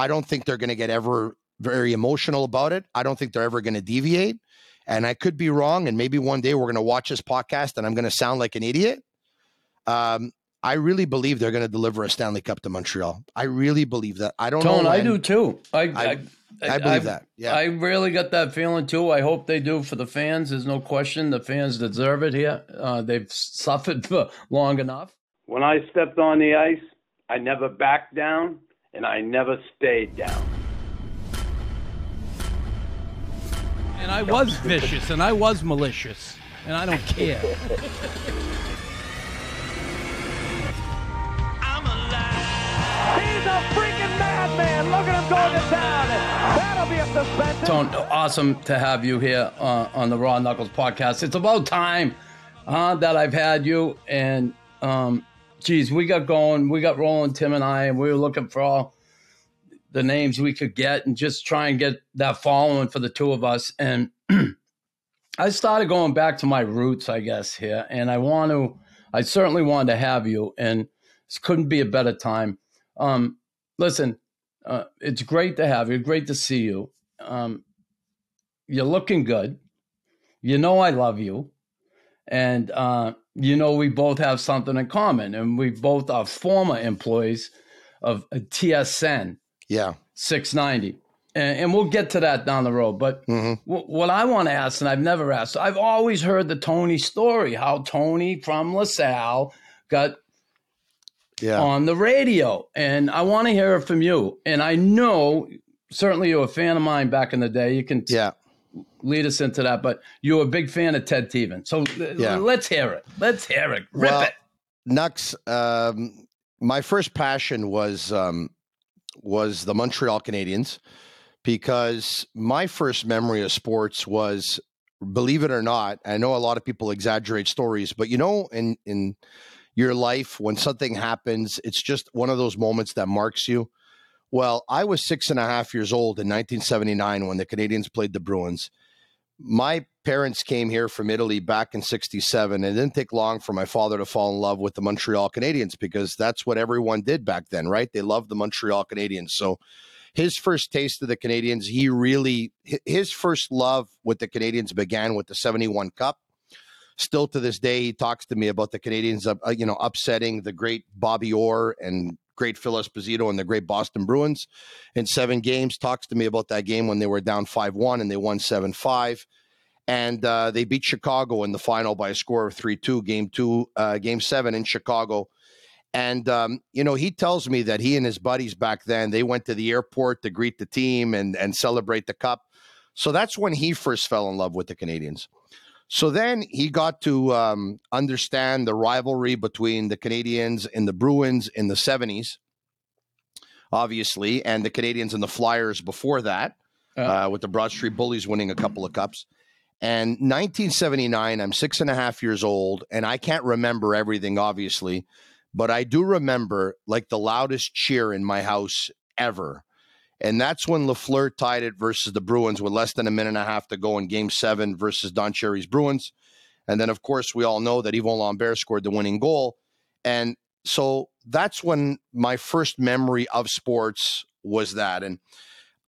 I don't think they're going to get ever very emotional about it. I don't think they're ever going to deviate. And I could be wrong. And maybe one day we're going to watch this podcast and I'm going to sound like an idiot. Um, I really believe they're going to deliver a Stanley Cup to Montreal. I really believe that. I don't Tone, know. I do too. I, I- I, I believe I've- that. Yeah. I really got that feeling too. I hope they do for the fans. There's no question the fans deserve it here. Uh, they've suffered for long enough. When I stepped on the ice, I never backed down and I never stayed down. And I was vicious and I was malicious. And I don't care. He's a freaking madman. Look at him going to town. That'll be a suspension. Tone, awesome to have you here uh, on the Raw Knuckles podcast. It's about time uh, that I've had you. And, um, geez, we got going, we got rolling, Tim and I, and we were looking for all the names we could get and just try and get that following for the two of us. And I started going back to my roots, I guess, here. And I want to, I certainly wanted to have you. And this couldn't be a better time. Um, listen, uh, it's great to have you. Great to see you. Um, you're looking good. You know I love you, and uh, you know we both have something in common, and we both are former employees of TSN yeah. 690, and, and we'll get to that down the road. But Mhm. wh- what I want to ask, and I've never asked, I've always heard the Tony story, how Tony from LaSalle got Yeah. on the radio. And I want to hear it from you. And I know certainly you're a fan of mine back in the day. You can yeah. Lead us into that, but you're a big fan of Ted Tevan. So uh, Yeah. let's hear it. Let's hear it. Rip Well, it. Nux, um, my first passion was um, was the Montreal Canadiens because my first memory of sports was, believe it or not, I know a lot of people exaggerate stories, but you know, in in your life when something happens, it's just one of those moments that marks you. Well, I was six and a half years old in 1979 when the Canadiens played the Bruins. My parents came here from Italy back in 67. and It didn't take long for my father to fall in love with the Montreal Canadiens because that's what everyone did back then, right? They loved the Montreal Canadiens. So his first taste of the Canadiens, he really, his first love with the Canadiens began with the 71 Cup. Still to this day, he talks to me about the Canadiens, uh, you know, upsetting the great Bobby Orr and great Phil Esposito and the great Boston Bruins in seven games. Talks to me about that game when they were down 5 1 and they won 7 5 and uh, they beat Chicago in the final by a score of three two. Game two, uh, game seven in Chicago, and um, you know he tells me that he and his buddies back then they went to the airport to greet the team and and celebrate the cup. So that's when he first fell in love with the Canadiens. So then he got to um, understand the rivalry between the Canadiens and the Bruins in the seventies, obviously, and the Canadiens and the Flyers before that, uh, with the Broad Street Bullies winning a couple of cups. And 1979, I'm six and a half years old, and I can't remember everything, obviously, but I do remember like the loudest cheer in my house ever. And that's when Lafleur tied it versus the Bruins with less than a minute and a half to go in game seven versus Don Cherry's Bruins. And then, of course, we all know that Yvon Lambert scored the winning goal. And so that's when my first memory of sports was that. And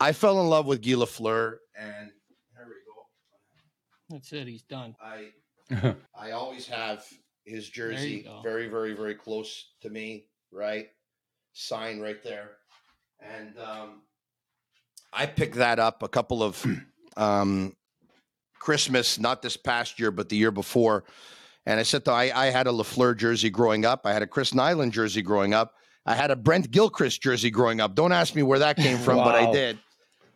I fell in love with Guy Lafleur, and there we go. That's it. He's done. I I always have his jersey very, very, very close to me, right? Sign right there. And um, I picked that up a couple of um, Christmas, not this past year, but the year before. And I said, to, I, I had a Lafleur jersey growing up. I had a Chris Nilan jersey growing up. I had a Brent Gilchrist jersey growing up. Don't ask me where that came from, but I did.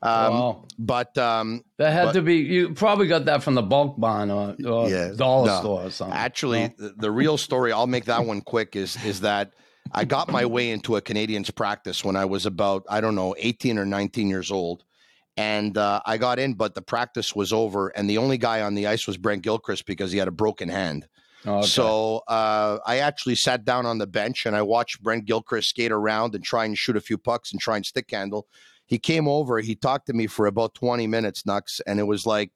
Um, wow. But um, That had but- to be, you probably got that from the bulk barn or, or Yeah, dollar no. store or something. Actually, No? the, the real story, I'll make that one quick, is is that I got my way into a Canadiens practice when I was about, I don't know, 18 or 19 years old. And uh, I got in, but the practice was over. And the only guy on the ice was Brent Gilchrist because he had a broken hand. Oh, okay. So uh, I actually sat down on the bench and I watched Brent Gilchrist skate around and try and shoot a few pucks and try and stick handle. He came over, he talked to me for about 20 minutes, Nux, and it was like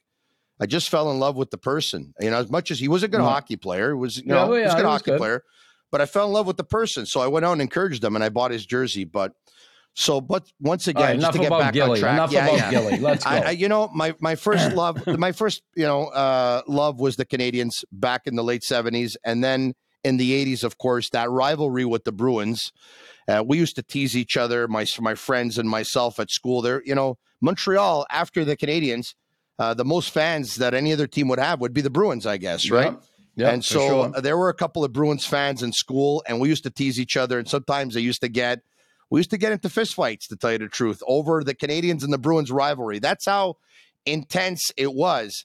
I just fell in love with the person. You know, as much as he was a good Yeah. hockey player, he was you Yeah, know, well, he was a good was hockey good. player, but I fell in love with the person. So I went out and encouraged him and I bought his jersey. But So, but once again, right, just enough to get about back Gilly. on track, Enough yeah, about yeah. Gilly. Let's go. I, I, you know, my my first love, my first, you know, uh, love was the Canadiens back in the late seventies, and then in the eighties, of course, that rivalry with the Bruins. Uh, we used to tease each other, my my friends and myself at school. There, you know, Montreal after the Canadiens, uh, the most fans that any other team would have would be the Bruins, I guess, right? Yep. Yep, and so sure. uh, there were a couple of Bruins fans in school, and we used to tease each other. And sometimes they used to get, we used to get into fistfights, to tell you the truth, over the Canadiens and the Bruins rivalry. That's how intense it was.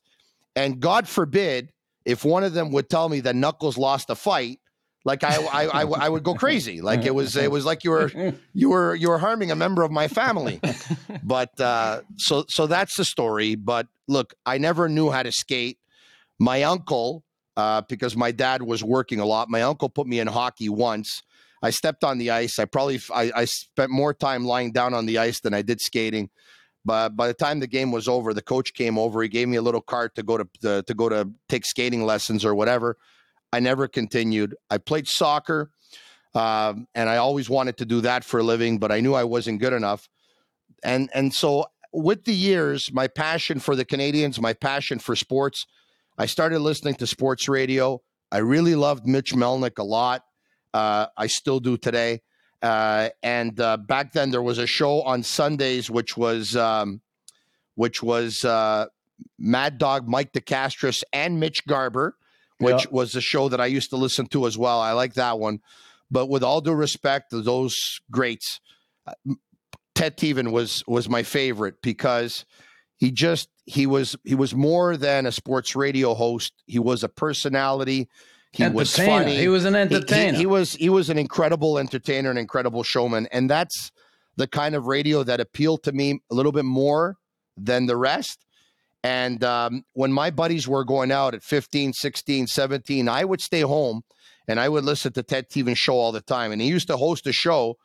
And God forbid if one of them would tell me that Knuckles lost a fight, like I, I, I, I would go crazy. Like it was, it was like you were, you were, you were harming a member of my family. But uh, so, so that's the story. But look, I never knew how to skate. My uncle, uh, because my dad was working a lot. My uncle put me in hockey once. I stepped on the ice. I probably I, I spent more time lying down on the ice than I did skating. But by the time the game was over, the coach came over. He gave me a little cart to go to to, to go to take skating lessons or whatever. I never continued. I played soccer, um, and I always wanted to do that for a living, but I knew I wasn't good enough. And and so with the years, my passion for the Canadiens, my passion for sports, I started listening to sports radio. I really loved Mitch Melnick a lot. Uh, I still do today. Uh, and uh, back then, there was a show on Sundays, which was um, which was uh, Mad Dog Mike DeCastris and Mitch Garber, which Yeah. was a show that I used to listen to as well. I like that one. But with all due respect to those greats, uh, Ted Tevan was was my favorite because he just he was he was more than a sports radio host. He was a personality. He was funny. He was an He- he- entertainer. He, was he was an incredible entertainer, an incredible showman, and that's the kind of radio that appealed to me a little bit more than the rest. And um, when my buddies were going out at 15, 16, 17, I would stay home and I would listen to Ted Tevan show all the time. And he used to host a show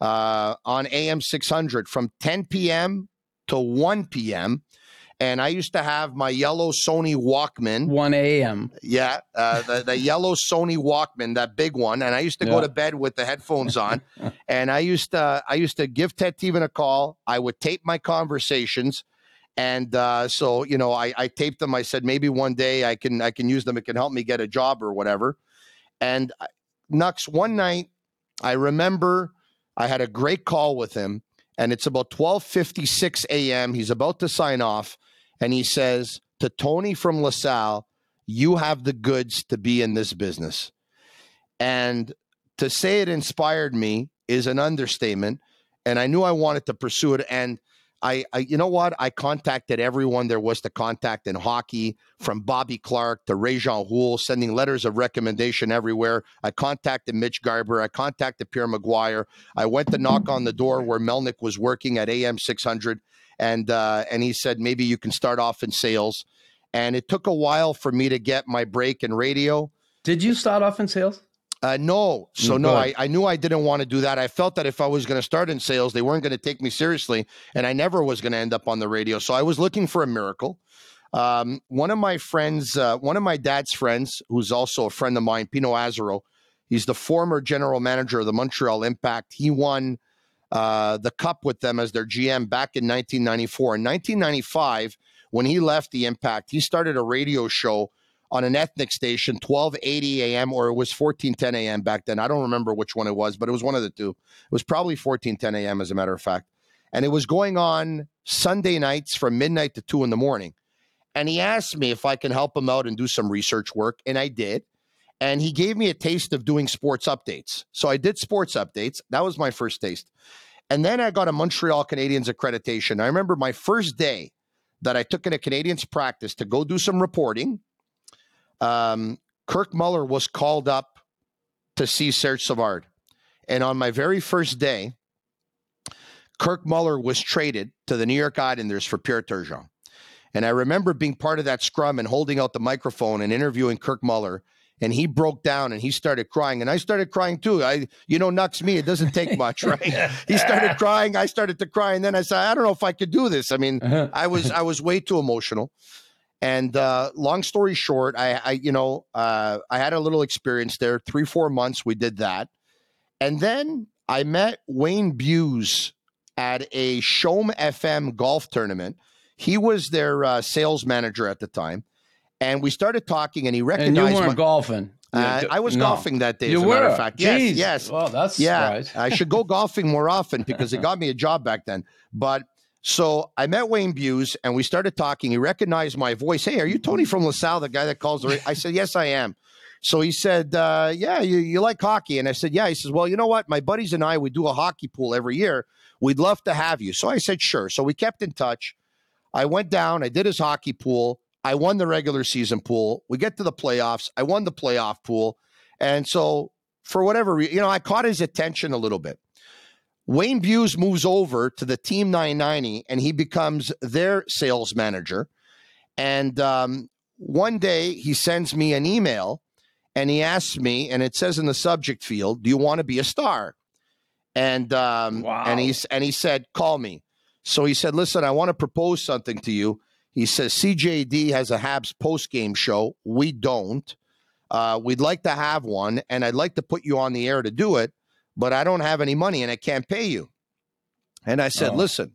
uh, on AM 600 from 10 p.m. to 1 p.m. And I used to have my yellow Sony Walkman. 1 a.m. Yeah, uh, the, the yellow Sony Walkman, that big one, and I used to go to bed with the headphones on, and I used to I used to give Ted Tevan a call. I would tape my conversations, and uh, so you know I, I taped them. I said maybe one day I can I can use them. It can help me get a job or whatever. And Nux, one night I remember I had a great call with him, and it's about twelve fifty six a.m. He's about to sign off, and he says to Tony from LaSalle you have the goods to be in this business. And to say it inspired me is an understatement. And I knew I wanted to pursue it. And I, I you know what? I contacted everyone there was to contact in hockey, from Bobby Clarke to Rejean Houle, sending letters of recommendation everywhere. I contacted Mitch Garber. I contacted Pierre McGuire. I went to knock on the door where Melnick was working at AM 600. And, uh, and he said, maybe you can start off in sales. And it took a while for me to get my break in radio. Did you start off in sales? Uh, no, so no, I. I knew I didn't want to do that. I felt that if I was going to start in sales, they weren't going to take me seriously, and I never was going to end up on the radio. So I was looking for a miracle. Um, one of my friends, uh, one of my dad's friends, who's also a friend of mine, Pino Asaro, he's the former general manager of the Montreal Impact. He won uh, the cup with them as their GM back in 1994. In 1995, when he left the Impact, he started a radio show on an ethnic station, 1280 AM, or it was 1410 AM back then. I don't remember which one it was, but it was one of the two. It was probably 1410 AM, as a matter of fact. And it was going on Sunday nights from midnight to two in the morning. And he asked me if I can help him out and do some research work, and I did. And he gave me a taste of doing sports updates. So I did sports updates. That was my first taste. And then I got a Montreal Canadiens accreditation. I remember my first day that I took in a Canadiens practice to go do some reporting um, Kirk Muller was called up to see Serge Savard. And on my very first day, Kirk Muller was traded to the New York Islanders for Pierre Turgeon. And I remember being part of that scrum and holding out the microphone and interviewing Kirk Muller. And he broke down and he started crying. And I started crying too. I, you know, nuts me. It doesn't take much, right? he started crying. I started to cry. And then I said, I don't know if I could do this. I mean, I was I was way too emotional. And uh, long story short, I, I you know uh, I had a little experience there. Three four months we did that, and then I met Wayne Buse at a CHOM FM golf tournament. He was their uh, sales manager at the time, and we started talking, and he recognized. And you weren't my- golfing. uh, I was No. golfing that day. You as a were. matter of fact, yes, Jeez. yes. Well, that's Yeah. I should go golfing more often because it got me a job back then. But so I met Wayne Buse and we started talking. He recognized my voice. Hey, are you Tony from LaSalle, the guy that calls the? ra-" I said, yes, I am. So he said, uh, yeah, you, you like hockey? And I said, yeah. He says, well, you know what? My buddies and I, we do a hockey pool every year. We'd love to have you. So I said, sure. So we kept in touch. I went down. I did his hockey pool. I won the regular season pool. We get to the playoffs. I won the playoff pool. And so for whatever reason, you know, I caught his attention a little bit. Wayne Buse moves over to the Team 990 and he becomes their sales manager. And um, one day he sends me an email and he asks me, and it says in the subject field, "Do you want to be a star?" And um, Wow. and he's and he said, "Call me." So he said, "Listen, I want to propose something to you." He says, "CJAD has a Habs post game show. We don't. Uh, we'd like to have one, and I'd like to put you on the air to do it, but I don't have any money and I can't pay you." And I said, Oh. "Listen."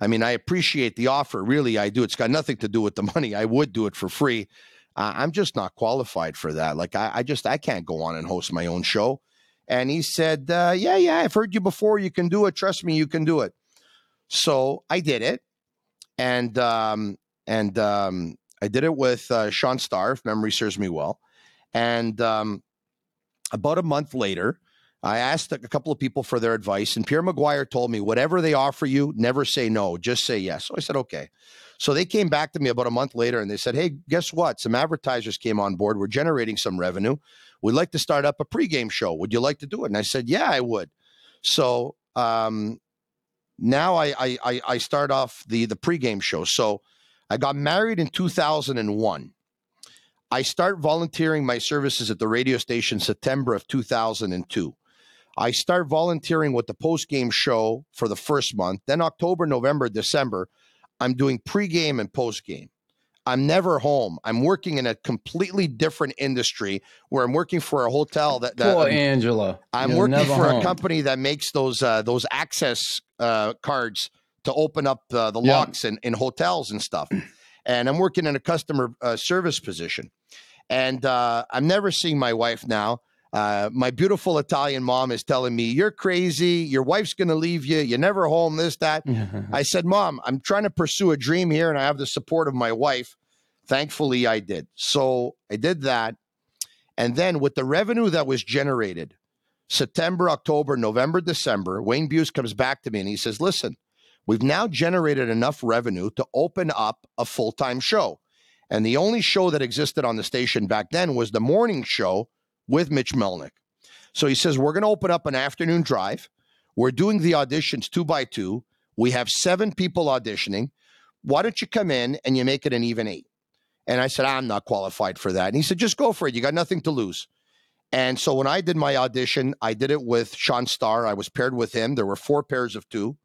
I mean, I appreciate the offer. Really, I do. It's got nothing to do with the money. I would do it for free. Uh, I'm just not qualified for that. Like, I, I just I can't go on and host my own show. And he said, uh, "Yeah, yeah, I've heard you before. You can do it. Trust me, you can do it." So I did it, and um, and um, I did it with uh, Sean Starr, if memory serves me well. And um, about a month later, I asked a couple of people for their advice, and Pierre McGuire told me, whatever they offer you, never say no, just say yes. So I said, okay. So they came back to me about a month later and they said, hey, guess what? Some advertisers came on board. We're generating some revenue. We'd like to start up a pregame show. Would you like to do it? And I said, yeah, I would. So um, now I, I, I, start off the, the pregame show. So I got married in 2001. I start volunteering my services at the radio station September of 2002. I start volunteering with the post game show for the first month. Then October, November, December, I'm doing pregame and post game. I'm never home. I'm working in a completely different industry where I'm working for a hotel that, that Poor I'm, Angela. I'm You're working for home. a company that makes those uh, those access uh, cards to open up uh, the Yeah. locks in, in hotels and stuff. And I'm working in a customer uh, service position. And uh, I'm never seeing my wife now. Uh, my beautiful Italian mom is telling me, You're crazy. Your wife's going to leave you. You're never home, this, that. I said, Mom, I'm trying to pursue a dream here and I have the support of my wife. Thankfully, I did. So I did that. And then with the revenue that was generated, September, October, November, December, Wayne Buse comes back to me and he says, Listen, we've now generated enough revenue to open up a full time show. And the only show that existed on the station back then was the morning show with Mitch Melnick. So he says, We're going to open up an afternoon drive. We're doing the auditions two by two. We have seven people auditioning. Why don't you come in and you make it an even eight? And I said, I'm not qualified for that. And he said, Just go for it. You got nothing to lose. And so when I did my audition, I did it with Sean Starr. I was paired with him. There were four pairs of two.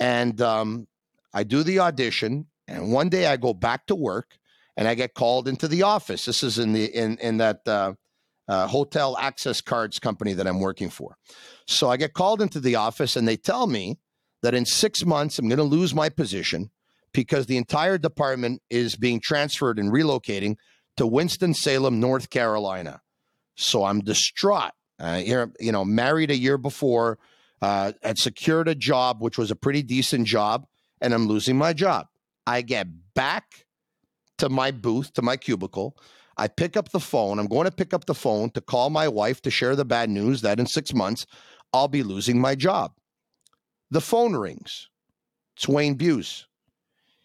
And um, I do the audition. And one day I go back to work and I get called into the office. This is in the in in that uh, uh, hotel access cards company that I'm working for. So I get called into the office and they tell me that in six months I'm going to lose my position because the entire department is being transferred and relocating to Winston Salem, North Carolina. So I'm distraught. Uh, you know, married a year before, uh, had secured a job which was a pretty decent job, and I'm losing my job. I get back to my booth, to my cubicle. I pick up the phone. I'm going to pick up the phone to call my wife to share the bad news that in six months I'll be losing my job. The phone rings. It's Wayne Buse.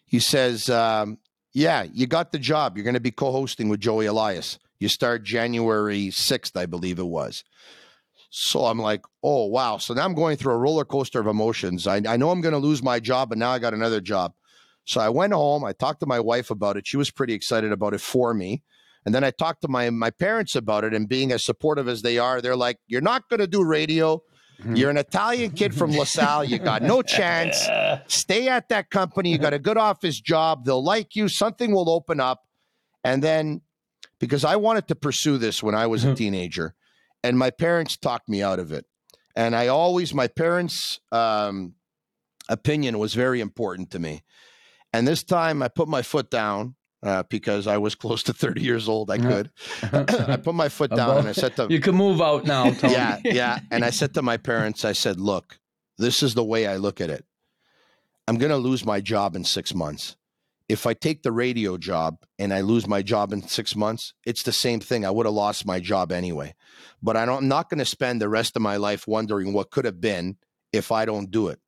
He says, um, Yeah, you got the job. You're going to be co hosting with Joey Elias. You start January 6th, I believe it was. So I'm like, oh, wow. So now I'm going through a roller coaster of emotions. I, I know I'm going to lose my job, but now I got another job. So I went home. I talked to my wife about it. She was pretty excited about it for me. And then I talked to my my parents about it, and being as supportive as they are, they're like, "You're not going to do radio. You're an Italian kid from LaSalle. You got no chance. Stay at that company. You got a good office job. They'll like you. Something will open up." And then, because I wanted to pursue this when I was a teenager, and my parents talked me out of it. and I always my parents' um, opinion was very important to me. And this time, I put my foot down uh, because I was close to 30 years old. I could. I put my foot down and I said to You can move out now, Tony. yeah, yeah. And I said to my parents, I said, look, this is the way I look at it. I'm going to lose my job in six months. If I take the radio job and I lose my job in six months, it's the same thing. I would have lost my job anyway. But I don't, I'm not going to spend the rest of my life wondering what could have been if I don't do it.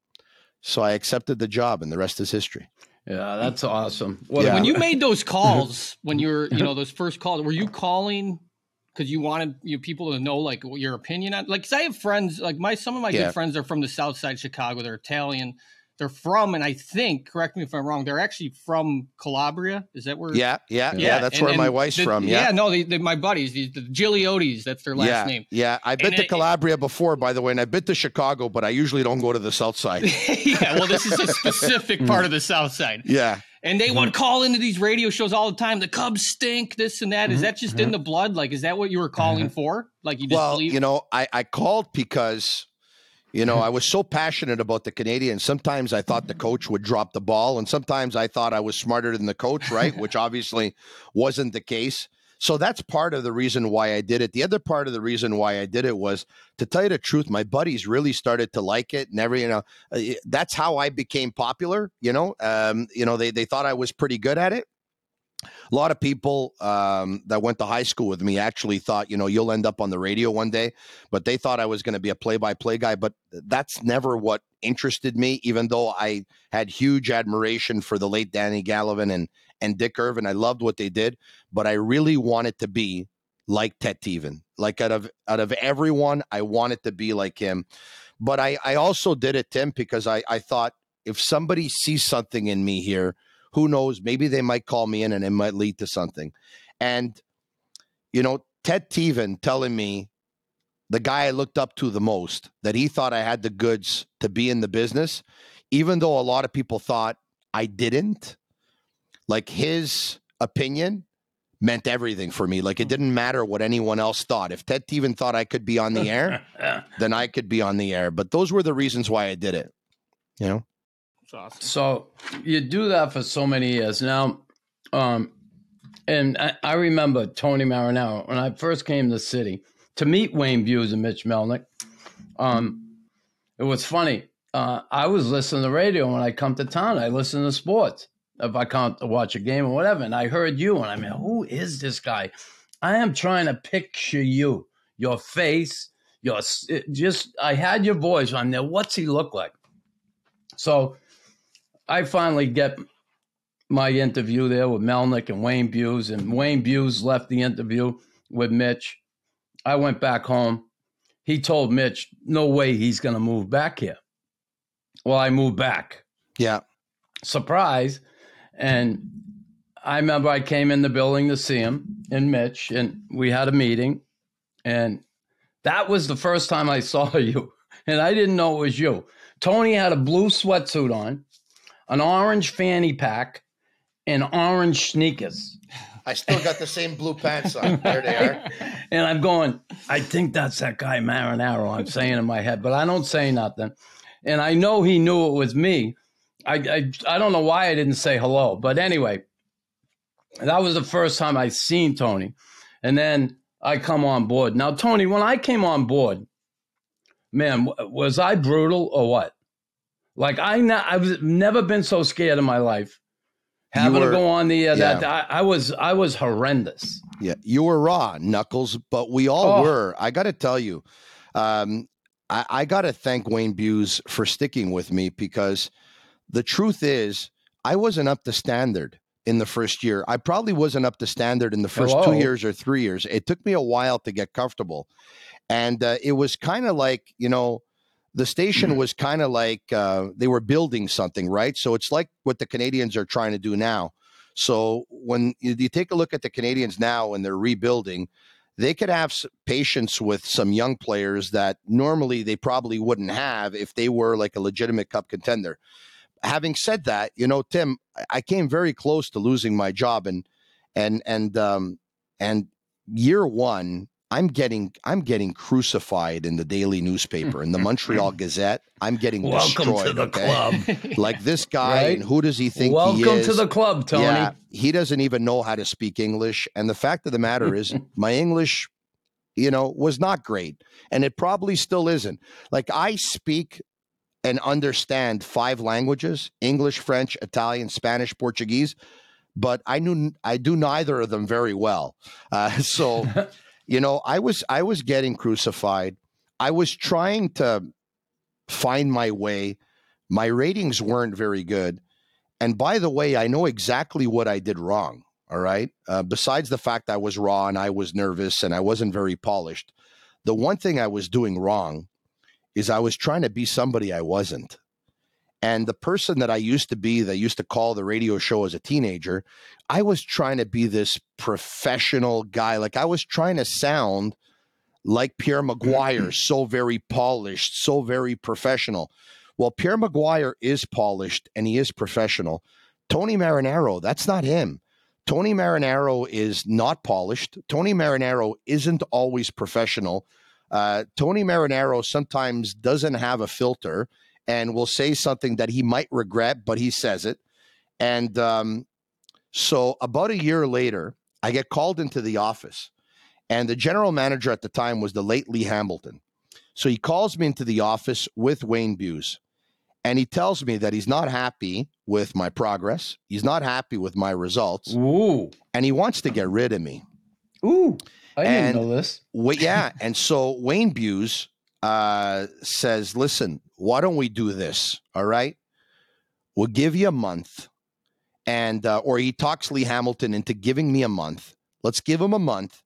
So I accepted the job, and the rest is history. Yeah, uh, that's awesome. What Yeah. When you made those calls, when you were, you know, those first calls, were you calling because you wanted you know, people to know like what your opinion on? Like, 'cause I have friends, like my some of my Yeah. good friends are from the South Side of Chicago. They're Italian. They're from, and I think, correct me if I'm wrong, they're actually from Calabria. Is that where? Yeah, yeah, yeah. that's and- where my wife's the- from. Yeah, Yeah. no, they, they, my buddies, the, the Gigliotis, that's their last yeah, name. yeah. I've been And to it- Calabria before, by the way, and I've been to Chicago, but I usually don't go to the South Side. yeah, well, this is a specific mm. part of the South Side. Yeah, And they mm-hmm. would call into these radio shows all the time. The Cubs stink, this and that. Is mm-hmm, that just in mm-hmm. the blood? Like, is that what you were calling for? Like, you just well, believe? you know, I, I called because, you know, I was so passionate about the Canadiens. Sometimes I thought the coach would drop the ball, and sometimes I thought I was smarter than the coach, right? Which obviously wasn't the case. So that's part of the reason why I did it. The other part of the reason why I did it was to tell you the truth. My buddies really started to like it, and every you know, uh, that's how I became popular. You know, um, you know, they they thought I was pretty good at it a lot of people um, that went to high school with me actually thought, you know, you'll end up on the radio one day, but they thought I was going to be a play-by-play guy. But that's never what interested me. Even though I had huge admiration for the late Danny Gallivan and and Dick Irvin, I loved what they did, but I really wanted to be like Ted Tevan. Like out of out of everyone, I wanted to be like him. But I I also did it, Tim, because I I thought if somebody sees something in me here who knows maybe they might call me in and it might lead to something. And you know ted tevan telling me the guy i looked up to the most that he thought i had the goods to be in the business even though a lot of people thought i didn't like his opinion meant everything for me. Like it hmm. didn't matter what anyone else thought. If ted tevan thought i could be on the air then i could be on the air. But those were the reasons why i did it you know awesome. So you do that for so many years now, um, and I, I remember Tony Marinaro when I first came to the city to meet Wayne Buse and Mitch Melnick. Um, it was funny. Uh, I was listening to radio when I come to town. I listen to sports if I can't watch a game or whatever. And I heard you, and I mean, who is this guy? I am trying to picture you, your face, your just. I had your voice. I'm there. What's he look like? So I finally get my interview there with Melnick and Wayne Buse, and Wayne Buse left the interview with Mitch. I went back home. He told Mitch, no way he's going to move back here. Well, I moved back. yeah Surprise. And I remember I came in the building to see him and Mitch, and we had a meeting. And that was the first time I saw you. And I didn't know it was you. Tony had a blue sweatsuit on, an orange fanny pack, and orange sneakers. I still got the same blue pants on. There they are. And I'm going, I think that's that guy Marinaro. I'm saying in my head, but I don't say nothing. And I know he knew it was me. I, I I don't know why I didn't say hello, but anyway, that was the first time I seen Tony. And then I come on board. Now, Tony, when I came on board, man, was I brutal or what? Like I, I've never been so scared in my life. Having were- to go on the uh, that. I, I was I was horrendous. Yeah, you were raw, Knuckles, but we all Oh. were. I got to tell you, um, I, I got to thank Wayne Buse for sticking with me because the truth is, I wasn't up to standard in the first year. I probably wasn't up to standard in the first Hello. two years or three years. It took me a while to get comfortable. And uh, it was kind of like, you know, the station was kind of like uh, they were building something, right? So it's like what the Canadiens are trying to do now. So when you, you take a look at the Canadiens now and they're rebuilding, they could have patience with some young players that normally they probably wouldn't have if they were like a legitimate cup contender. Having said that, you know, Tim, I- I came very close to losing my job and and and um and year one, I'm getting I'm getting crucified in the daily newspaper in the Montreal Gazette. I'm getting Welcome destroyed. to the okay? club. Like this guy, Right? and who does he think he Welcome is? to the club, Tony. Yeah, he doesn't even know how to speak English. And the fact of the matter is, my English, you know, was not great. And it probably still isn't. Like I speak and understand five languages English, French, Italian, Spanish, Portuguese, but I knew I do neither of them very well. Uh, so, you know, I was I was getting crucified. I was trying to find my way. My ratings weren't very good. And by the way, I know exactly what I did wrong. All right. Uh, besides the fact I was raw and I was nervous and I wasn't very polished, the one thing I was doing wrong is I was trying to be somebody I wasn't. And the person that I used to be, that used to call the radio show as a teenager, I was trying to be this professional guy. Like I was trying to sound like Pierre McGuire, so very polished, so very professional. Well, Pierre McGuire is polished and he is professional. Tony Marinaro, that's not him. Tony Marinaro is not polished. Tony Marinaro isn't always professional. Uh, Tony Marinaro sometimes doesn't have a filter and will say something that he might regret, but he says it. And um, so, about a year later, I get called into the office, and the general manager at the time was the late Lee Hamilton. So he calls me into the office with Wayne Buse, and he tells me that he's not happy with my progress. He's not happy with my results, Ooh. and he wants to get rid of me. Ooh. I didn't And- know this. Well, yeah. and so Wayne Buse uh, says, listen, why don't we do this? All right. We'll give you a month. And, uh, or he talks Lee Hamilton into giving me a month. Let's give him a month.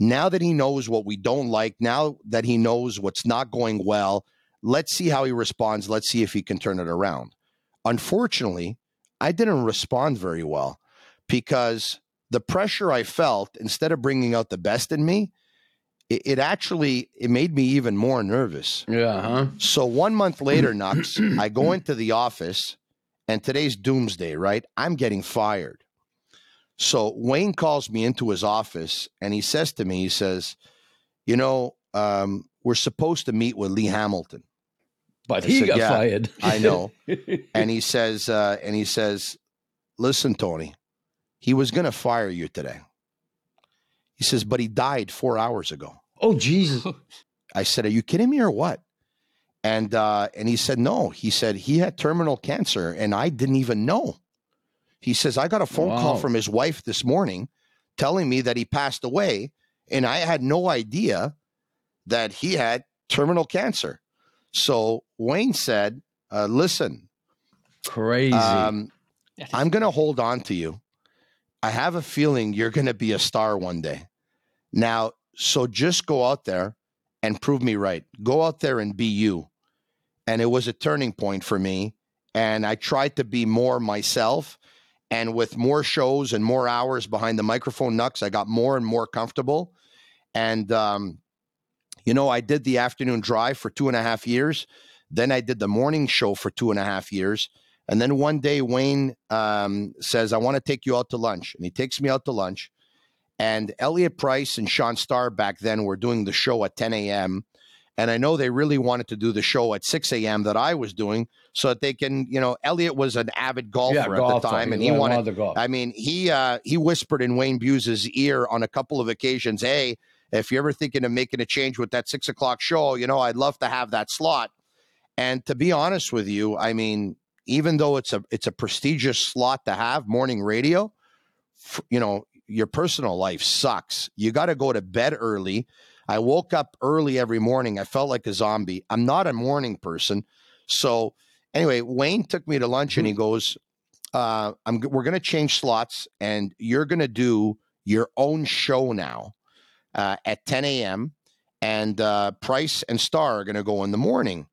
Now that he knows what we don't like, now that he knows what's not going well, let's see how he responds. Let's see if he can turn it around. Unfortunately, I didn't respond very well because the pressure I felt, instead of bringing out the best in me, it, it actually it made me even more nervous. Yeah, huh? So one month later, Nux, I go into the office, and today's doomsday, right? I'm getting fired. So Wayne calls me into his office, and he says to me, he says, "You know, um, we're supposed to meet with Lee Hamilton." But I he said, got yeah, fired. I know. and he says, uh, and he says, "Listen, Tony, he was going to fire you today." He says, "But he died four hours ago." Oh, Jesus. I said, "Are you kidding me or what?" And uh, and he said, "No." He said he had terminal cancer, and I didn't even know. He says, "I got a phone call from his wife this morning, telling me that he passed away, and I had no idea that he had terminal cancer." So Wayne said, uh, "Listen, Crazy. um, I'm going to hold on to you. I have a feeling you're going to be a star one day. Now, so just go out there and prove me right. Go out there and be you. And it was a turning point for me. And I tried to be more myself. And with more shows and more hours behind the microphone nux, I got more and more comfortable. And, um, you know, I did the afternoon drive for two and a half years. Then I did the morning show for two and a half years. And then one day, Wayne um, says, I want to take you out to lunch. And he takes me out to lunch. And Elliot Price and Sean Starr back then were doing the show at 10 a.m. And I know they really wanted to do the show at 6 a.m. that I was doing so that they can, you know, Elliot was an avid golfer yeah, at the time and he wanted to golf. I mean, he uh, he whispered in Wayne Buse's ear on a couple of occasions, "Hey, if you're ever thinking of making a change with that six o'clock show, you know, I'd love to have that slot." And to be honest with you, I mean, even though it's a it's a prestigious slot to have, morning radio, f- you know, your personal life sucks. You got to go to bed early. I woke up early every morning. I felt like a zombie. I'm not a morning person, so anyway, Wayne took me to lunch and he goes, uh, I'm, we're going to change slots and you're going to do your own show now uh, at 10 a.m. And uh, Price and Starr are going to go in the morning.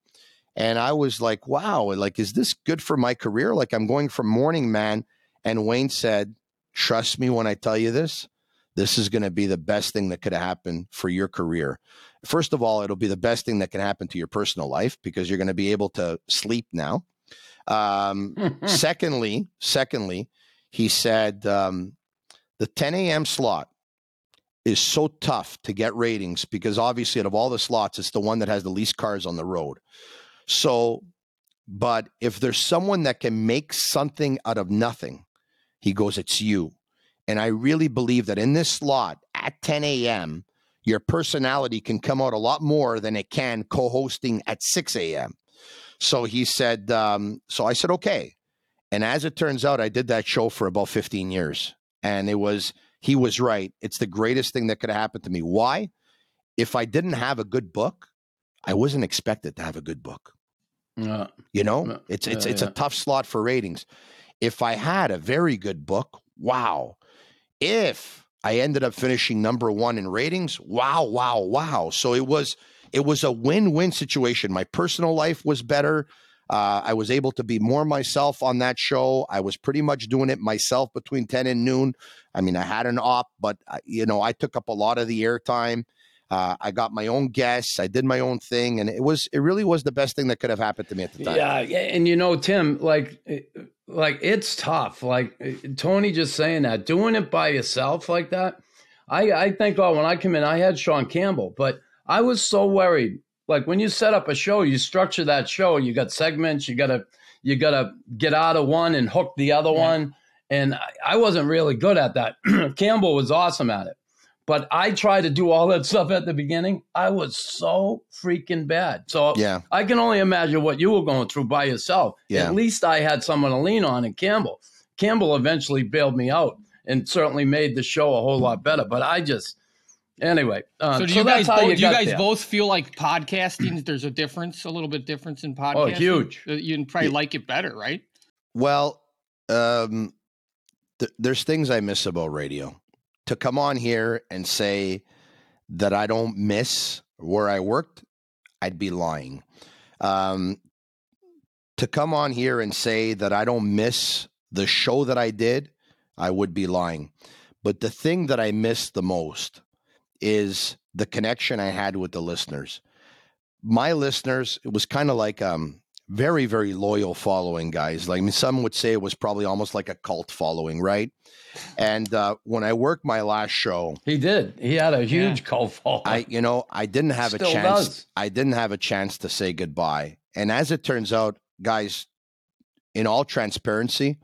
And I was like, wow, like, is this good for my career? Like, I'm going from morning man. And Wayne said, trust me when I tell you this, this is going to be the best thing that could happen for your career. First of all, it'll be the best thing that can happen to your personal life because you're going to be able to sleep now. Um, secondly, secondly, he said um, the 10 a.m. slot is so tough to get ratings because obviously out of all the slots, it's the one that has the least cars on the road. So, but if there's someone that can make something out of nothing, he goes, it's you. And I really believe that in this slot at 10 a.m., your personality can come out a lot more than it can co-hosting at 6 a.m. So he said, um, so I said, okay. And as it turns out, I did that show for about 15 years. And it was, he was right. It's the greatest thing that could have happened to me. Why? If I didn't have a good book, I wasn't expected to have a good book. Yeah. You know, Yeah, it's it's it's yeah. a tough slot for ratings. If I had a very good book, wow. If I ended up finishing number one in ratings, wow, wow, wow. So it was it was a win-win situation. My personal life was better. Uh, I was able to be more myself on that show. I was pretty much doing it myself between 10 and noon. I mean, I had an op, but uh, you know, I took up a lot of the airtime. Uh, I got my own guests. I did my own thing, and it was it really was the best thing that could have happened to me at the time. Yeah, yeah, and you know, Tim, like, eh, like it's tough. Like eh, Tony just saying that, doing it by yourself like that. I I think, oh, when I come in, I had Sean Campbell, but I was so worried. Like when you set up a show, you structure that show. You got segments. You gotta you gotta get out of one and hook the other one. And I, I wasn't really good at that. Campbell was awesome at it. But I tried to do all that stuff at the beginning. I was so freaking bad. So Yeah. I can only imagine what you were going through by yourself. Yeah. At least I had someone to lean on in Campbell. Campbell eventually bailed me out and certainly made the show a whole lot better. But I just, anyway. Uh, So do you guys that's how both, do you guys there. both feel like podcasting? There's a difference, a little bit difference in podcasting. Oh, huge. Uh, You probably like it better, right? Well, um, th- there's things I miss about radio. To come on here and say that I don't miss where I worked, I'd be lying. Um, to come on here and say that I don't miss the show that I did, I would be lying. But the thing that I miss the most is the connection I had with the listeners. My listeners, it was kind of like um very very loyal following guys. Like I mean, some would say it was probably almost like a cult following, right? And uh, when I worked my last show, He did. He had a huge cult following. I you know I didn't have a chance. does. I didn't have a chance to say goodbye. And as it turns out, guys, in all transparency,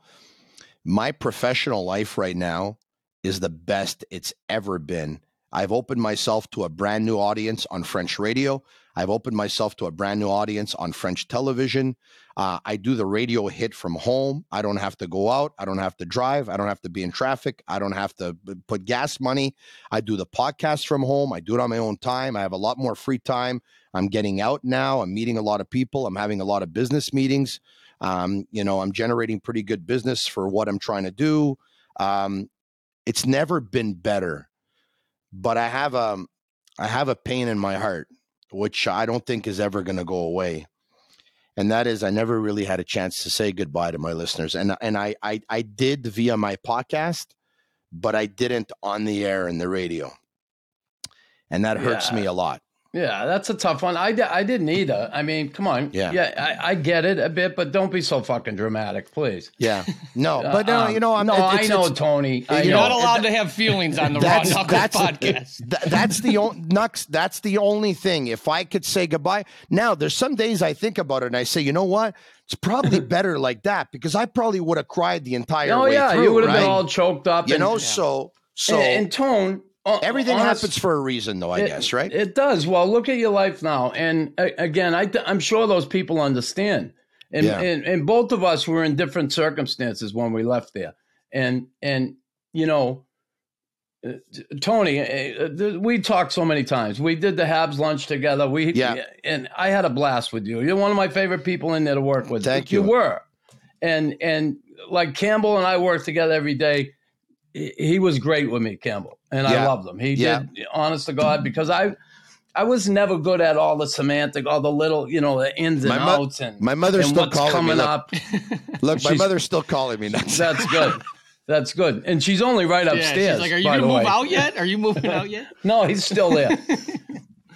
my professional life right now is the best it's ever been. I've opened myself to a brand new audience on French radio. I've opened myself to a brand new audience on French television. Uh, I do the radio hit from home. I don't have to go out. I don't have to drive. I don't have to be in traffic. I don't have to put gas money. I do the podcast from home. I do it on my own time. I have a lot more free time. I'm getting out now. I'm meeting a lot of people. I'm having a lot of business meetings. Um, you know, I'm generating pretty good business for what I'm trying to do. Um, it's never been better, but I have a, I have a pain in my heart, which I don't think is ever going to go away. And that is, I never really had a chance to say goodbye to my listeners, and and I I, I did via my podcast, but I didn't on the air and the radio, and that hurts Yeah. me a lot. Yeah, that's a tough one. I, I didn't either. I mean, come on. Yeah. Yeah, I, I get it a bit, but don't be so fucking dramatic, please. Yeah, no, but no, Uh, you know, I'm no, I know, it's- Tony. I you You're know. not allowed to have feelings on the Raw that's Knuckles that's podcast. th- that's the only Nux. That's the only thing. If I could say goodbye now, there's some days I think about it and I say, you know what? It's probably better like that because I probably would have cried the entire Oh, way yeah, through. you would have right? been all choked up. you and, know. So so and, and Tone. Uh, everything honest- happens for a reason, though. I It- guess, right? It does. Well, look at your life now, and uh, again, I I'm sure those people understand. And, Yeah. and and both of us were in different circumstances when we left there, and and you know, uh, Tony, uh, we talked so many times. We did the Habs lunch together. We Yeah. and I had a blast with you. You're one of my favorite people in there to work with. Thank You you. were, and and like Campbell and I worked together every day. He he was great with me, Campbell, and I Yeah. loved him. He Yeah. did, honest to God, because I I was never good at all the semantic, all the little, you know, the ins and My mo- outs and my mother's and still what's calling me, look. up. Look, my mother's still calling me. That's, That's good. That's good. And she's only right Yeah, upstairs. she's like, "Are you by gonna move way. out yet? Are you moving out yet?" No, he's still there.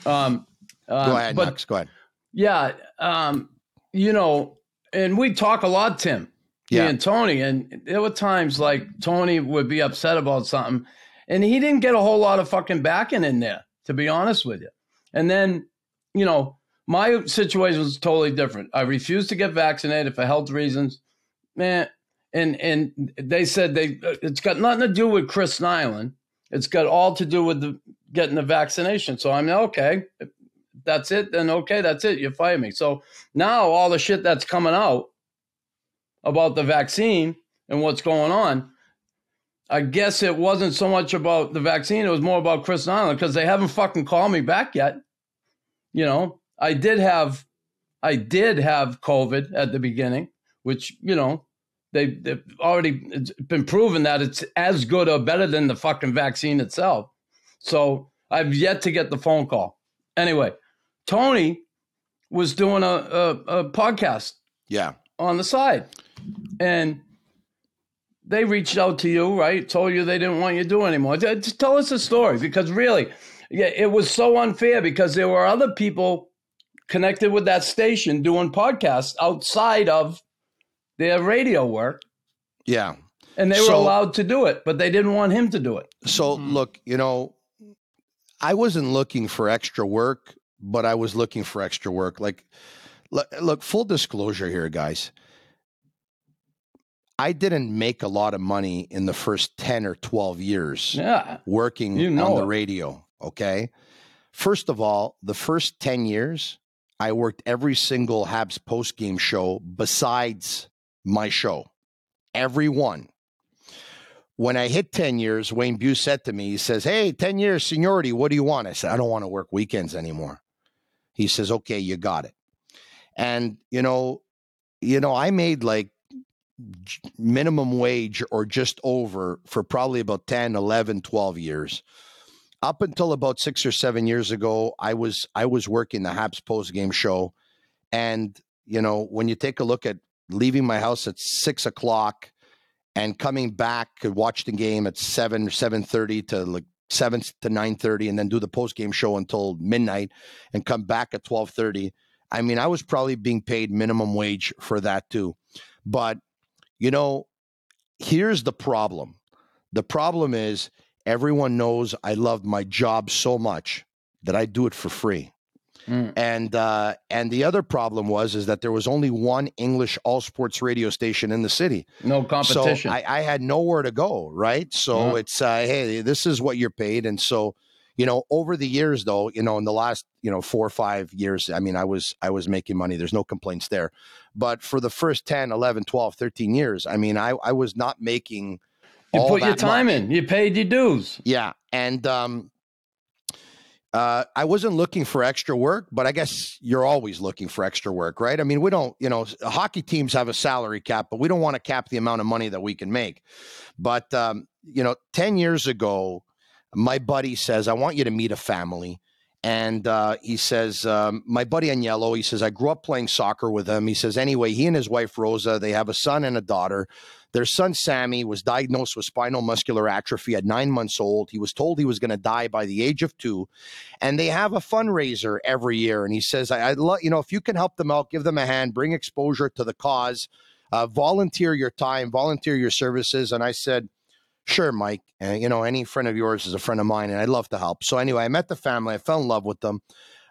um, uh, go ahead, but Nux. Go ahead. yeah, um, you know, and we talk a lot, Tim, Yeah. and Tony, and there were times like Tony would be upset about something, and he didn't get a whole lot of fucking backing in there, to be honest with you. And then, you know, my situation was totally different. I refused to get vaccinated for health reasons, man. And and they said they uh, it's got nothing to do with Chris Nilan. It's got all to do with the getting the vaccination. So I'm okay. That's it. Then okay, that's it. You fire me. So now all the shit that's coming out about the vaccine and what's going on. I guess it wasn't so much about the vaccine; it was more about Chris Nilan because they haven't fucking called me back yet. You know, I did have, I did have COVID at the beginning, which you know they, they've already it's been proven that it's as good or better than the fucking vaccine itself. So I've yet to get the phone call. Anyway, Tony was doing a, a, a podcast Yeah. on the side. And they reached out to you, right? Told you they didn't want you to do anymore. Just tell us the story because really, yeah, it was so unfair because there were other people connected with that station doing podcasts outside of their radio work, Yeah. and they were So- allowed to do it, but they didn't want him to do it. So mm-hmm. look, you know, I wasn't looking for extra work, but I was looking for extra work. Like, look, look full disclosure here, guys. I didn't make a lot of money in the first 10 or 12 years Yeah. working You know on the it. radio. Okay. First of all, the first 10 years, I worked every single Habs post game show besides my show. Every one. When I hit 10 years, Wayne Buse said to me, he says, Hey, 10 years seniority, what do you want? I said, I don't want to work weekends anymore. He says, Okay, you got it. And, you know, you know, I made like minimum wage or just over for probably about 10 11 12 years up until about six or seven years ago i was i was working the habs post game show and you know when you take a look at leaving my house at six o'clock and coming back to watch the game at seven or seven thirty to like seven to nine thirty, and then do the post game show until midnight, and come back at twelve thirty. I mean, I was probably being paid minimum wage for that too. But you know, here's the problem. The problem is everyone knows I love my job so much that I do it for free. Mm. And uh, and the other problem was is that there was only one English all sports radio station in the city. No competition. So I, I had nowhere to go, right? So Yeah. it's uh, hey, this is what you're paid, and so you know, over the years though, you know, in the last you know four or five years, I mean, I was I was making money. There's no complaints there, but for the first 10, 11, 12, 13 years, I mean, I I was not making. you put your time much. in. You paid your dues. Yeah, and um, uh, I wasn't looking for extra work, but I guess you're always looking for extra work, right? I mean, we don't, you know, hockey teams have a salary cap, but we don't want to cap the amount of money that we can make. But um, you know, ten years ago, my buddy says, "I want you to meet a family." And uh, he says, um, my buddy Agnello, he says, I grew up playing soccer with him. He says, anyway, he and his wife Rosa, they have a son and a daughter. Their son Sammy was diagnosed with spinal muscular atrophy at nine months old. He was told he was going to die by the age of two, and they have a fundraiser every year. And he says, "I, I love you know if you can help them out, give them a hand, bring exposure to the cause, uh, volunteer your time, volunteer your services." And I said, "Sure, Mike. Uh, you know any friend of yours is a friend of mine, and I'd love to help." So anyway, I met the family. I fell in love with them.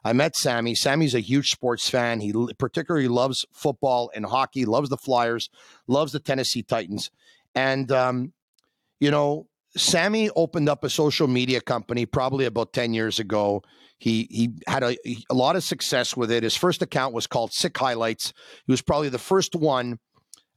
I met Sammy. Sammy's a huge sports fan. He particularly loves football and hockey, loves the Flyers, loves the Tennessee Titans. And, um, you know, Sammy opened up a social media company probably about 10 years ago. He, he had a, a lot of success with it. His first account was called Sick Highlights. He was probably the first one.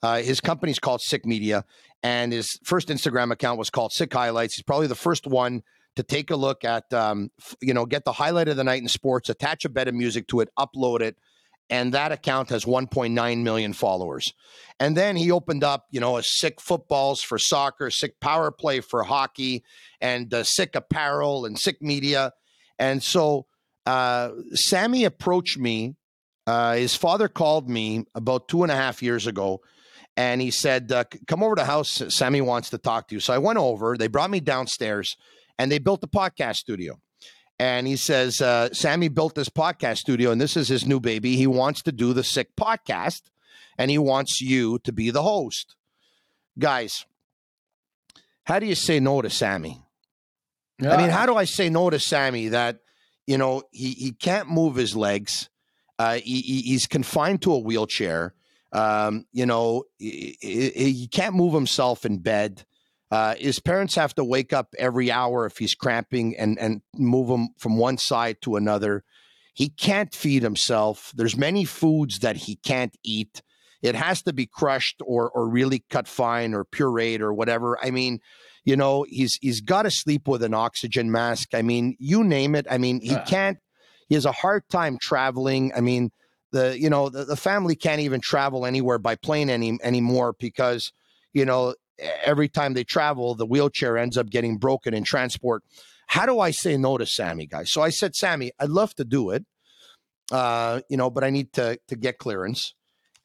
Uh, his company's called Sick Media, and his first Instagram account was called Sick Highlights. He's probably the first one to take a look at, um, you know, get the highlight of the night in sports, attach a bit of music to it, upload it, and that account has 1.9 million followers. And then he opened up, you know, a sick footballs for soccer, sick power play for hockey, and uh, sick apparel and sick media. And so uh, Sammy approached me. Uh, his father called me about two and a half years ago and he said, uh, Come over to the house. Sammy wants to talk to you. So I went over. They brought me downstairs and they built a podcast studio. And he says, uh, Sammy built this podcast studio, and this is his new baby. He wants to do the Sick podcast, and he wants you to be the host. Guys, how do you say no to Sammy? I mean, how do I say no to Sammy that, you know, he, he can't move his legs. Uh, he- he's confined to a wheelchair. Um, you know, he, he- can't move himself in bed. Uh, his parents have to wake up every hour if he's cramping and, and move him from one side to another. He can't feed himself. There's many foods that he can't eat. It has to be crushed or or really cut fine or pureed or whatever. I mean, you know, he's he's got to sleep with an oxygen mask. I mean, you name it. I mean, he can't. He has a hard time traveling. I mean, the you know the, the family can't even travel anywhere by plane any anymore because you know every time they travel, the wheelchair ends up getting broken in transport. How do I say no to Sammy, guys? So I said, Sammy, I'd love to do it, uh, you know, but I need to to get clearance,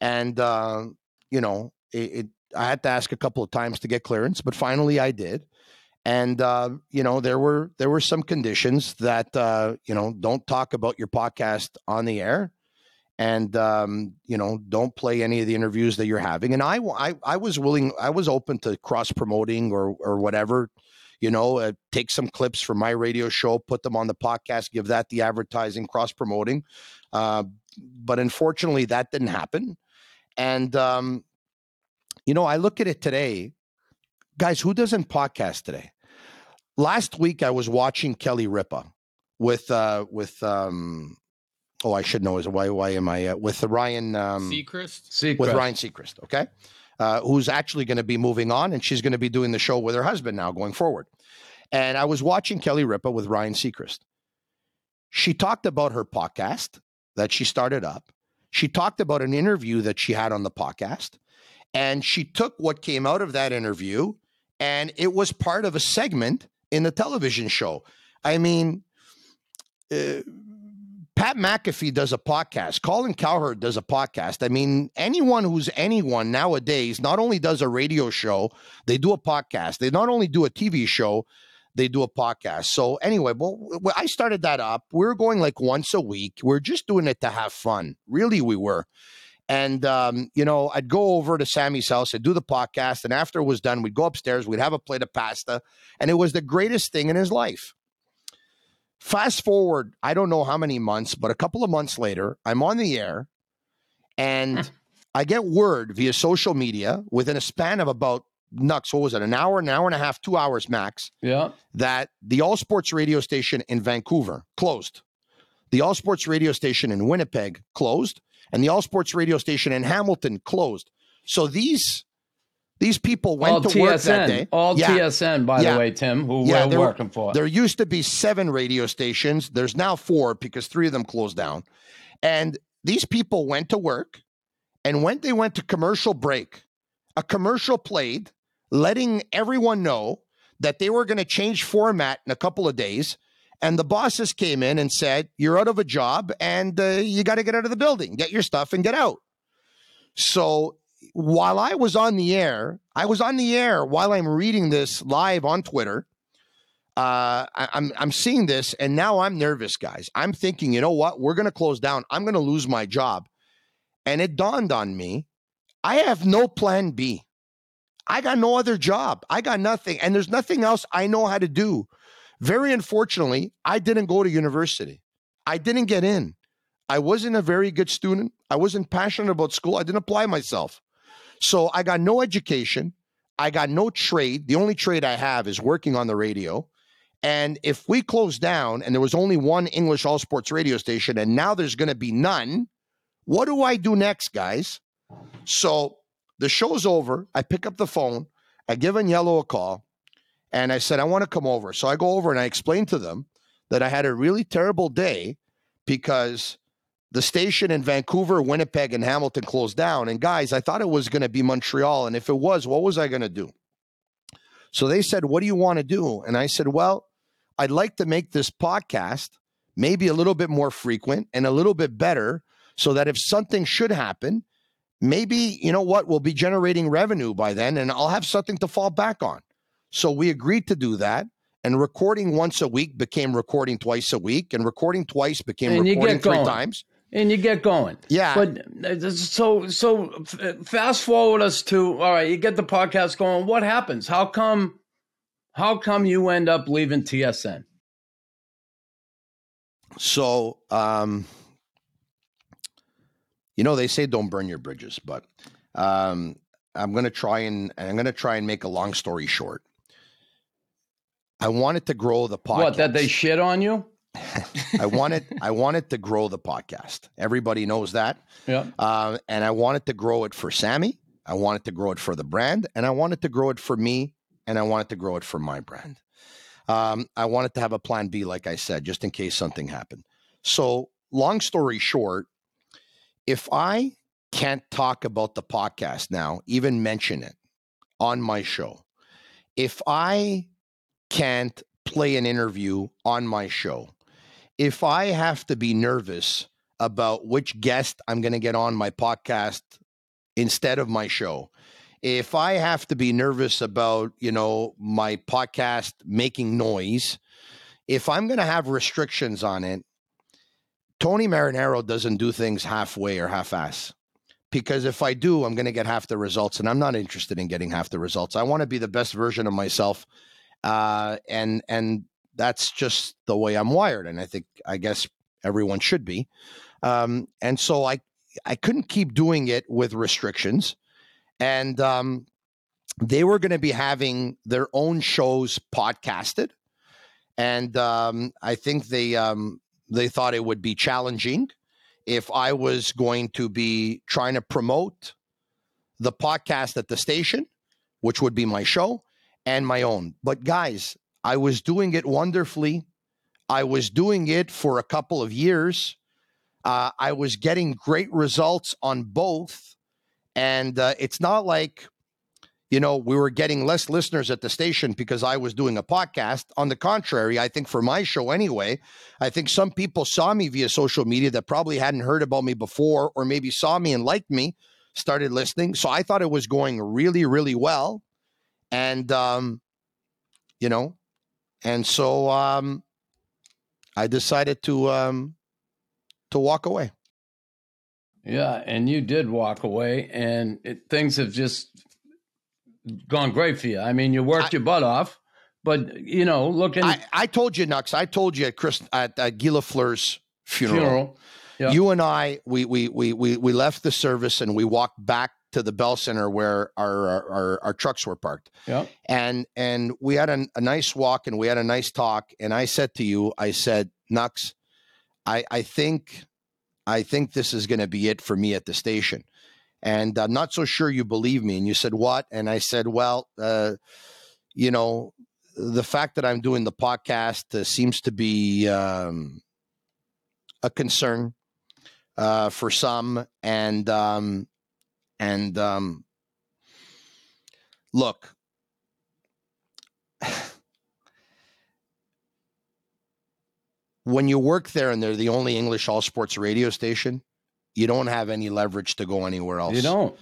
and uh, you know, it, it. I had to ask a couple of times to get clearance, but finally I did. And uh, you know, there were there were some conditions that uh, you know don't talk about your podcast on the air, and um, you know don't play any of the interviews that you're having. And I I, I was willing, I was open to cross promoting or or whatever you know, uh, take some clips from my radio show, put them on the podcast, give that the advertising, cross promoting. Uh, but unfortunately, that didn't happen. And, um, you know, I look at it today, guys, who doesn't podcast today? Last week, I was watching Kelly Ripa with, uh, with, um, oh, I should know his why, why am I, uh, with the Ryan, um, Seacrest. Secret. with Ryan Seacrest, okay? Uh, who's actually going to be moving on, and she's going to be doing the show with her husband now going forward. And I was watching Kelly Ripa with Ryan Seacrest. She talked about her podcast that she started up. She talked about an interview that she had on the podcast, and she took what came out of that interview, and it was part of a segment in the television show. I mean, uh, Pat McAfee does a podcast. Colin Cowherd does a podcast. I mean, anyone who's anyone nowadays not only does a radio show, they do a podcast. They not only do a TV show, they do a podcast. So anyway, well, I started that up. We are going like once a week. We are just doing it to have fun. Really, we were. And um, you know, I'd go over to Sammy's house, I'd do the podcast, and after it was done, we'd go upstairs, we'd have a plate of pasta, and it was the greatest thing in his life. Fast forward, I don't know how many months, but a couple of months later, I'm on the air and I get word via social media within a span of about Nux, what was it, an hour, an hour and a half, two hours max, Yeah. that the All Sports radio station in Vancouver closed. The All Sports radio station in Winnipeg closed, and the All Sports radio station in Hamilton closed. So these these people went All to work that TSN. day. All Yeah. TSN, by Yeah. the way, Tim, who Yeah, we're working for. There used to be seven radio stations. There's now four because three of them closed down. And these people went to work. And when they went to commercial break, a commercial played, letting everyone know that they were going to change format in a couple of days. And the bosses came in and said, You're out of a job and uh, you got to get out of the building, get your stuff and get out. So while I was on the air, I was on the air while I'm reading this live on Twitter uh, I, I'm I'm seeing this, and now I'm nervous, guys. I'm thinking, you know what? We're going to close down. I'm going to lose my job, and it dawned on me, I have no plan B. I got no other job. I got nothing, and there's nothing else I know how to do. Very unfortunately, I didn't go to university. I didn't get in. I wasn't a very good student. I wasn't passionate about school. I didn't apply myself. So I got no education. I got no trade. The only trade I have is working on the radio. And if we close down and there was only one English all sports radio station and now there's going to be none, what do I do next, guys? So the show's over. I pick up the phone. I give Yellow a call and I said, I want to come over. So I go over and I explain to them that I had a really terrible day because the station in Vancouver, Winnipeg, and Hamilton closed down. And guys, I thought it was going to be Montreal. And if it was, what was I going to do? So they said, What do you want to do? And I said, Well, I'd like to make this podcast maybe a little bit more frequent and a little bit better so that if something should happen, maybe, you know what, we'll be generating revenue by then and I'll have something to fall back on. So we agreed to do that. And recording once a week became recording twice a week, and recording twice became And recording three times. And you get going. Yeah. But uh, so so fast forward us to all right. You get the podcast going. What happens? How come? how come you end up leaving TSN? So, um, you know, they say don't burn your bridges, but um, I'm going to try and I'm going to try and make a long story short. I wanted to grow the podcast. What that they shit on you? I wanted I wanted to grow the podcast. Everybody knows that. Yeah. Uh, and I wanted to grow it for Sammy. I wanted to grow it for the brand, and I wanted to grow it for me, and I wanted to grow it for my brand. Um, I wanted to have a plan B, like I said, just in case something happened. So, long story short, if I can't talk about the podcast now, even mention it on my show, if I can't play an interview on my show, if I have to be nervous about which guest I'm going to get on my podcast instead of my show, if I have to be nervous about, you know, my podcast making noise, if I'm going to have restrictions on it, Tony Marinaro doesn't do things halfway or half ass. Because if I do, I'm going to get half the results, and I'm not interested in getting half the results. I want to be the best version of myself, uh, and and that's just the way I'm wired, and I think I guess everyone should be. Um, and so I I couldn't keep doing it with restrictions, and um, they were going to be having their own shows podcasted, and um, I think they um, they thought it would be challenging if I was going to be trying to promote the podcast at the station, which would be my show and my own. But guys, I was doing it wonderfully. I was doing it for a couple of years. Uh, I was getting great results on both. And uh, it's not like, you know, we were getting less listeners at the station because I was doing a podcast. On the contrary, I think for my show anyway, I think some people saw me via social media that probably hadn't heard about me before or maybe saw me and liked me, started listening. So I thought it was going really, really well. And, um, you know, and so um, I decided to um, to walk away. Yeah, and you did walk away, and it, things have just gone great for you. I mean, you worked I- your butt off, but you know, looking I, I told you, Nux. I told you at Chris at, at Lafleur's funeral. funeral, Yeah. You and I, we, we we we we left the service and we walked back to the Bell Center where our our, our, our trucks were parked. yeah, and and we had a, a nice walk and we had a nice talk. And i said to you i said nux i i think i think this is going to be it for me at the station. And i'm not so sure you believe me. And you said what? And i said well uh, you know the fact that i'm doing the podcast uh, seems to be um, a concern uh, for some. And um, and um, look when you work there and they're the only English all sports radio station, you don't have any leverage to go anywhere else. you don't.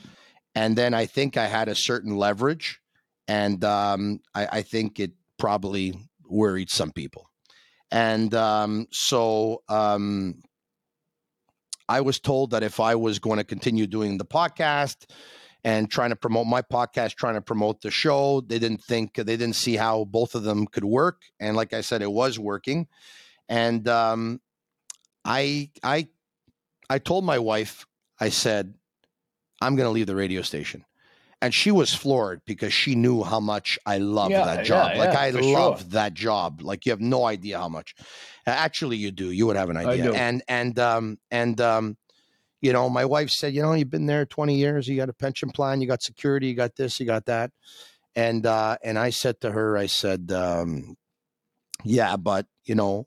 And then I think I had a certain leverage, and um, I, I think it probably worried some people. And um, so um, I was told that if I was going to continue doing the podcast and trying to promote my podcast, trying to promote the show, they didn't think they didn't see how both of them could work. And like I said, it was working. And um, I I I told my wife, I said, I'm going to leave the radio station. And she was floored because she knew how much I love Yeah, that job. yeah, like yeah, I love sure. that job. Like you have no idea how much. Actually, you do. You would have an idea. And and um and um, you know, my wife said, you know, you've been there 20 years. You got a pension plan. You got security. You got this. You got that. And uh, and I said to her, I said, um, yeah, but you know,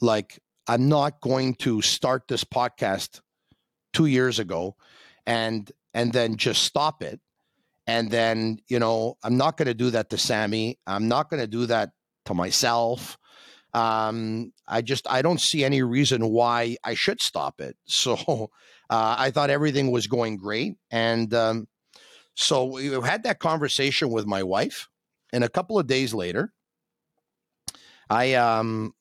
like I'm not going to start this podcast two years ago and and then just stop it and then you know i'm not going to do that to sammy. I'm not going to do that to myself. Um i just i don't see any reason why i should stop it. So uh, i thought everything was going great and um so we had that conversation with my wife and a couple of days later i um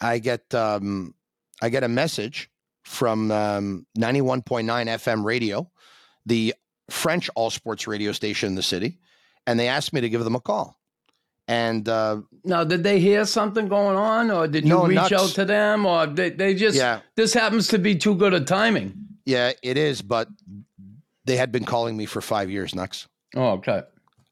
i get um i get a message from um, 91.9 FM radio, the French all sports radio station in the city, and they asked me to give them a call. And uh, Now, did they hear something going on, or did you No, reach Nux. out to them, or they, they just Yeah. this happens to be too good a timing? yeah, it is. But they had been calling me for five years, Nux. Oh, okay.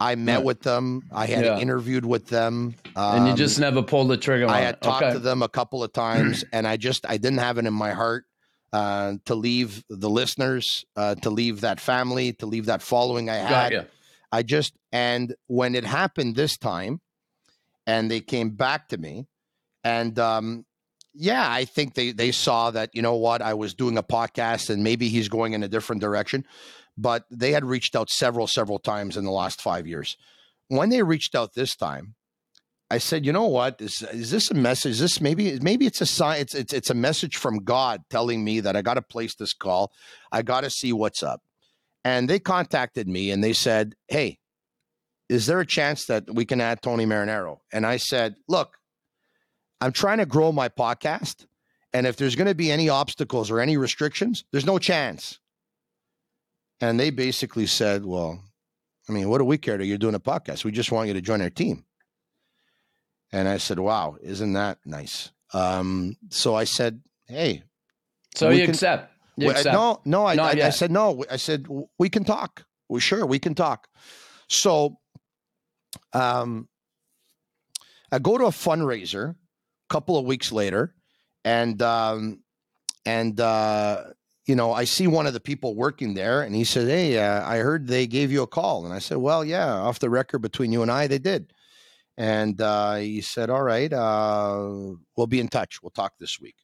I met Yeah. with them. I had Yeah. interviewed with them. And you Um, just never pulled the trigger on I had talked okay. to them a couple of times, and I just I didn't have it in my heart uh, to leave the listeners, uh, to leave that family, to leave that following I had. I just and when it happened this time, and they came back to me, and um, yeah, I think they they saw that you know what I was doing a podcast and maybe he's going in a different direction, but they had reached out several several times in the last five years. When they reached out this time, I said, you know what is is this a message? Is this maybe maybe it's a sign. It's it's it's a message from God telling me that I got to place this call. I got to see what's up. And they contacted me and they said, hey, is there a chance that we can add Tony Marinaro? And I said, look, I'm trying to grow my podcast. And if there's going to be any obstacles or any restrictions, there's no chance. And they basically said, well, I mean, what do we care that you're doing a podcast? We just want you to join our team. And I said, wow, isn't that nice? Um, so I said, hey, So you can- accept? You accept. no, no, I, I, I said no. I said we can talk. Well, sure, we can talk. So, um, I go to a fundraiser a couple of weeks later, and um, and uh, you know I see one of the people working there, and he said, "Hey, uh, I heard they gave you a call," and I said, "Well, yeah, off the record between you and I, they did." And uh, he said, "All right, uh, we'll be in touch. We'll talk this week."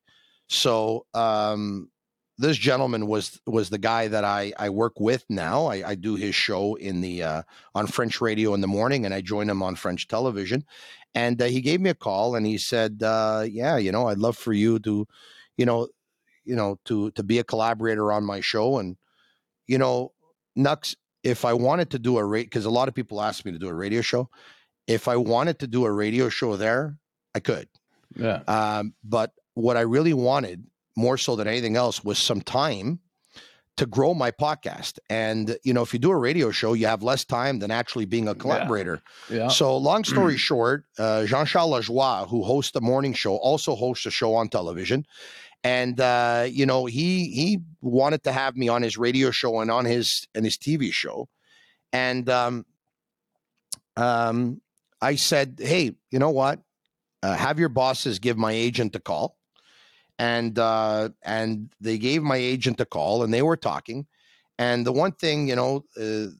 So um, this gentleman was was the guy that I I work with now. I, I do his show in the uh, on French radio in the morning, and I join him on French television. And uh, he gave me a call, and he said, uh, "Yeah, you know, I'd love for you to, you know, you know, to to be a collaborator on my show." And you know, Nux, if I wanted to do a rate, because a lot of people ask me to do a radio show. If I wanted to do a radio show there, I could. Yeah. Um, but what I really wanted more so than anything else was some time to grow my podcast. And, you know, if you do a radio show, you have less time than actually being a collaborator. Yeah. So, long story short, uh, Jean Charles Lajoie, who hosts the morning show, also hosts a show on television. And uh, you know, he he wanted to have me on his radio show and on his and his TV show. And um, um, I said, "Hey, you know what? Uh, have your bosses give my agent a call." And uh, and they gave my agent a call, and they were talking. And the one thing, you know, uh,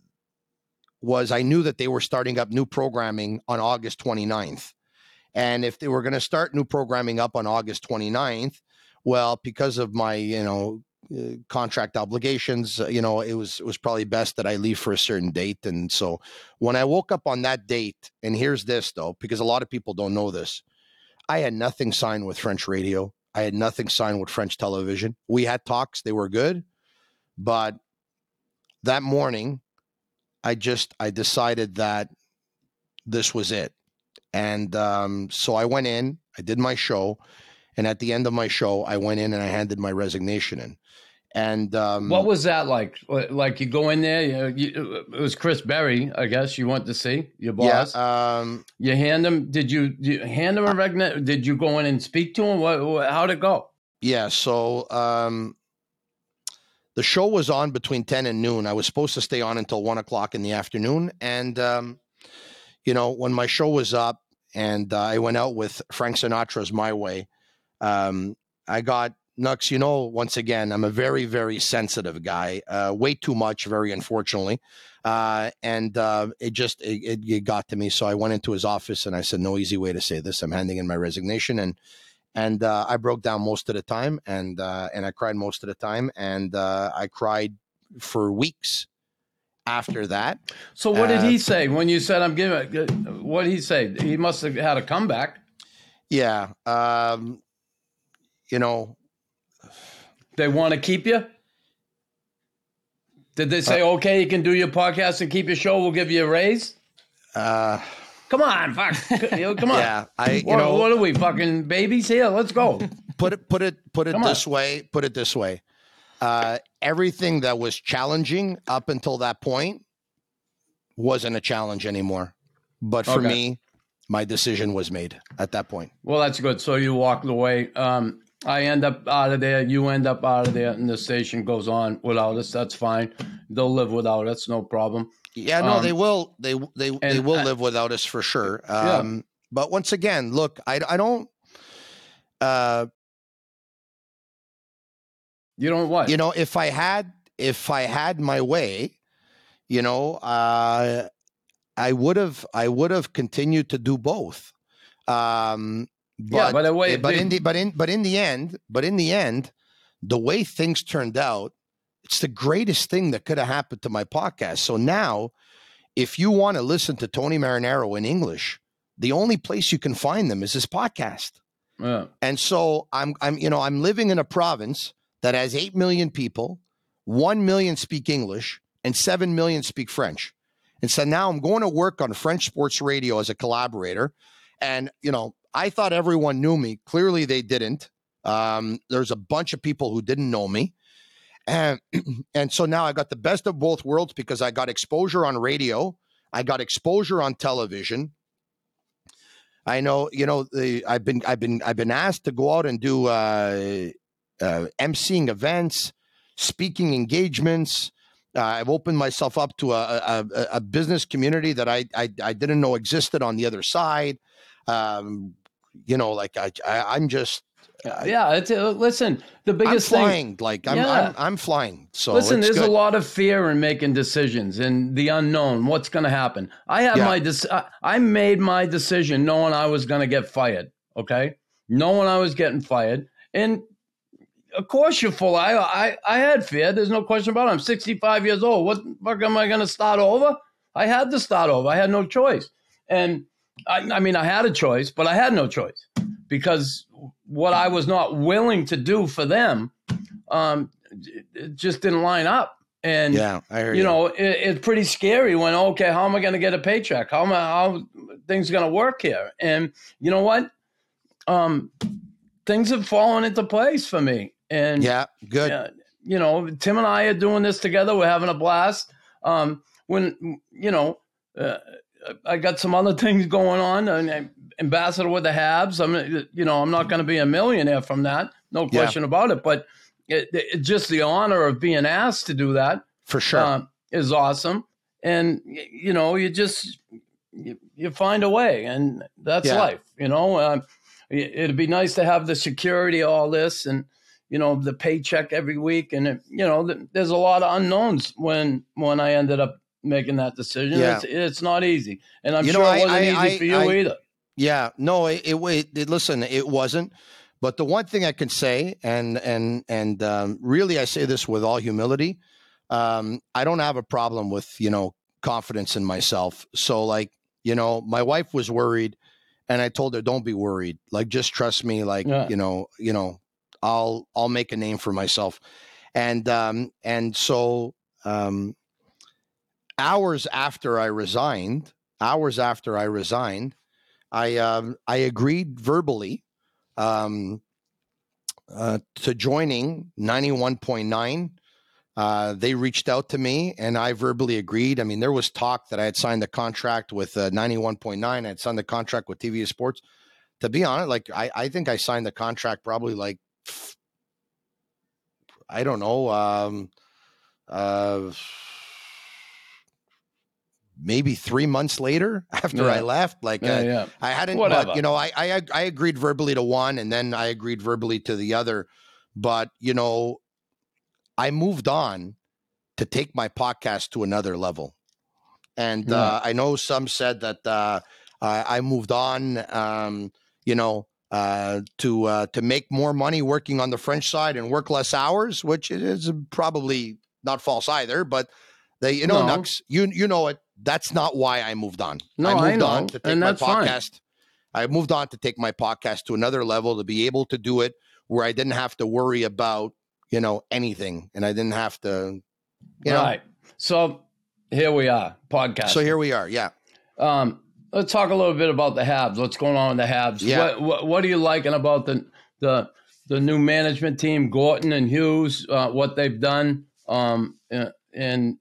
was I knew that they were starting up new programming on August 29th. And if they were going to start new programming up on August 29th, well, because of my, you know, contract obligations, uh, you know, it was it was probably best that I leave for a certain date. And so when I woke up on that date, and here's this though, because a lot of people don't know this, I had nothing signed with French radio. I had nothing signed with French television. We had talks; they were good, but that morning, I just I decided that this was it, and um, so I went in. I did my show, and at the end of my show, I went in and I handed my resignation in. And um, What was that like? Like you go in there, you, you, it was Chris Berry, I guess you went to see your boss. yeah, um, you hand him. Did you, you hand him a regna- Did you go in and speak to him? What? how'd it go? Yeah, so um, the show was on between 10 and noon. I was supposed to stay on until one o'clock in the afternoon. And, um, you know, when my show was up and uh, I went out with Frank Sinatra's My Way, um, I got Nux, you know, once again, I'm a very, very sensitive guy, uh, way too much, very unfortunately. Uh, and uh, it just, it, it, got to me. So I went into his office and I said, no easy way to say this. I'm handing in my resignation. And and uh, I broke down most of the time, and uh, and I cried most of the time, and uh, I cried for weeks after that. So what did he say when you said I'm giving? What did he say? He must have had a comeback. Yeah, um, you know, They want to keep you. Did they say, okay, you can do your podcast and keep your show? We'll give you a raise. uh, Come on, fuck. Come on. yeah, I you what, know what are we fucking babies here? Let's go. put it put it put it Come on. this way. Put it this way. Uh, everything that was challenging up until that point wasn't a challenge anymore. But for Okay. me, my decision was made at that point. Well, that's good. So you walked away. Um, I end up out of there. You end up out of there, and the station goes on without us. That's fine. They'll live without us, no problem. Yeah, no, Um, they will. They they they will I- live without us for sure. Yeah. Um, But once again, look, I I don't. Uh, You don't what? you know, if I had if I had my way, you know, uh, I would have I would have continued to do both. Um, but Yeah, but the way- but they- in the but in but in the end, but in the end, the way things turned out, it's the greatest thing that could have happened to my podcast. So now, if you want to listen to Tony Marinaro in English, the only place you can find them is this podcast. yeah. And so I'm I'm you know I'm living in a province that has 8 million people, 1 million speak English and 7 million speak French. And so now I'm going to work on French sports radio as a collaborator and you know I thought everyone knew me. Clearly they didn't. Um, there's a bunch of people who didn't know me. And and so now I got the best of both worlds because I got exposure on radio, I got exposure on television, I know, you know, the I've been I've been I've been asked to go out and do uh, uh, emceeing events, speaking engagements. Uh, I've opened myself up to a, a, a- business community that I, I I didn't know existed on the other side. Um, you know, like I, I I'm just I- yeah. It's, uh, listen, the I'm biggest thing. Like I'm, Yeah. I'm I'm flying. So Listen, there's good. a lot of fear in making decisions and the unknown. What's going to happen? I had Yeah. my dec- I- I made my decision knowing I was going to get fired. Okay, knowing I was getting fired, and of course you're full. I I I had fear. There's no question about it. I'm 65 years old. What the fuck am I going to start over? I had to start over. I had no choice. And I, I mean, I had a choice, but I had no choice because what I was not willing to do for them, um, it- just didn't line up. And yeah, I hear you know, it, it's pretty scary when okay, how am I going to get a paycheck? How am I, how things going to work here? And you know what? Um, things have fallen into place for me. And yeah, good. uh, you know, Tim and I are doing this together. We're having a blast. Um, when you know, uh, I got some other things going on, and ambassador with the Habs. I'm, you know, I'm not going to be a millionaire from that, no Yeah. question about it. But it, it, just the honor of being asked to do that for sure. um, is awesome. And you know, you just you, you find a way, and that's Yeah. life. You know, um, it, it'd be nice to have the security, of all this, and you know, the paycheck every week, and it, you know, th- there's a lot of unknowns when when I ended up making that decision. Yeah. It's, it's not easy, and I'm You sure I- it wasn't I- easy I- for you I- either. Yeah, no, it, it, it, it- listen, it wasn't. But the one thing I can say, and and and um, really, I say this with all humility, um, I don't have a problem with you know confidence in myself. So like you know, my wife was worried, and I told her, "Don't be worried. Like just trust me. Like Yeah. you know, you know, I'll I'll make a name for myself." And um, and so um, hours after I resigned, hours after I resigned, I um, I agreed verbally um, uh, to joining ninety one point nine. Uh, they reached out to me and I verbally agreed. I mean, there was talk that I had signed the contract with uh, 91.9. I had signed the contract with TVA Sports. To be honest, like I, I think I signed the contract probably like, I don't know, um, uh, maybe three months later after I left. Like, Yeah, uh, yeah. I hadn't, Whatever. but you know, I, I I agreed verbally to one, and then I agreed verbally to the other. But you know, I moved on to take my podcast to another level, and Yeah. uh, I know some said that uh, I, I moved on. Um, you know. Uh, to uh, to make more money working on the French side and work less hours, which is probably not false either. But they, you know, No. Nux, you you know it. That's not why I moved on. No, I I moved on to take my that's fine. podcast. I moved on to take my podcast to another level to be able to do it where I didn't have to worry about you know anything, and I didn't have to, you know. right. So here we are, podcast. So here we are. Yeah. Um, let's talk a little bit about the Habs. What's going on with the Habs? Yeah. What, what What are you liking about the the the new management team, Gorton and Hughes? Uh, what they've done, um, and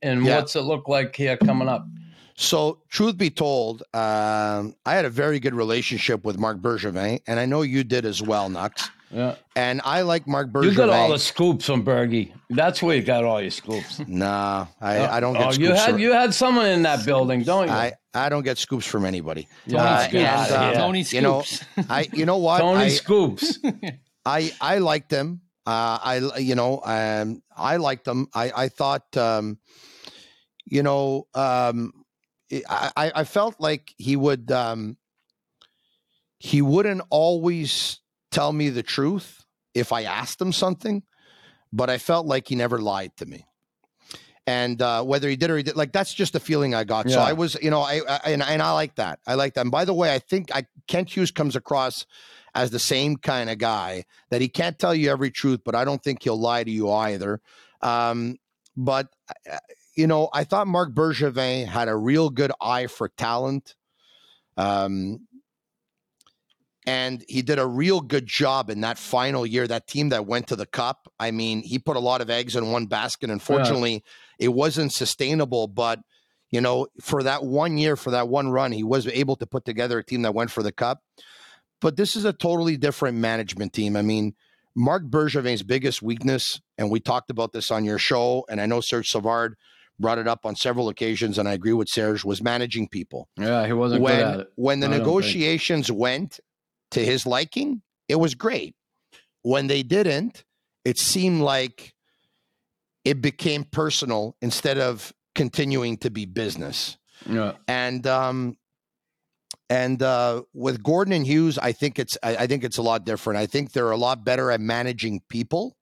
and Yeah. what's it look like here coming up? So, truth be told, um, I had a very good relationship with Marc Bergevin, and I know you did as well, Nux. Yeah. And I like Marc Bergevin. You got all the scoops on Bergie. That's where you got all your scoops. Nah, I, I don't get Oh, scoops. you had from- you had someone in that building, don't you? I, I don't get scoops from anybody. Tony Uh, Scoops. and, uh, here. Tony You know, Scoops. I you know what? Tony I, Scoops. I I liked them. Uh, I you know um, I liked them. I I thought um, you know um, I I felt like he would um, he wouldn't always tell me the truth if I asked him something, but I felt like he never lied to me. And uh, whether he did or he did, like that's just the feeling I got. So I was, you know, I, I and, and I like that. I like that. And by the way, I think I Kent Hughes comes across as the same kind of guy that he can't tell you every truth, but I don't think he'll lie to you either. Um, but uh, you know, I thought Marc Bergevin had a real good eye for talent. Um, and he did a real good job in that final year. That team that went to the cup. I mean, he put a lot of eggs in one basket. Unfortunately, it wasn't sustainable. But you know, for that one year, for that one run, he was able to put together a team that went for the cup. But this is a totally different management team. I mean, Marc Bergevin's biggest weakness, and we talked about this on your show, and I know Serge Savard brought it up on several occasions, and I agree with Serge, was managing people yeah, he wasn't good at when it. when the I negotiations went to his liking, it was great. When they didn't, it seemed like it became personal instead of continuing to be business. Yeah. And um and uh with Gorton and Hughes, I think it's I, I think it's a lot different. I think they're a lot better at managing people.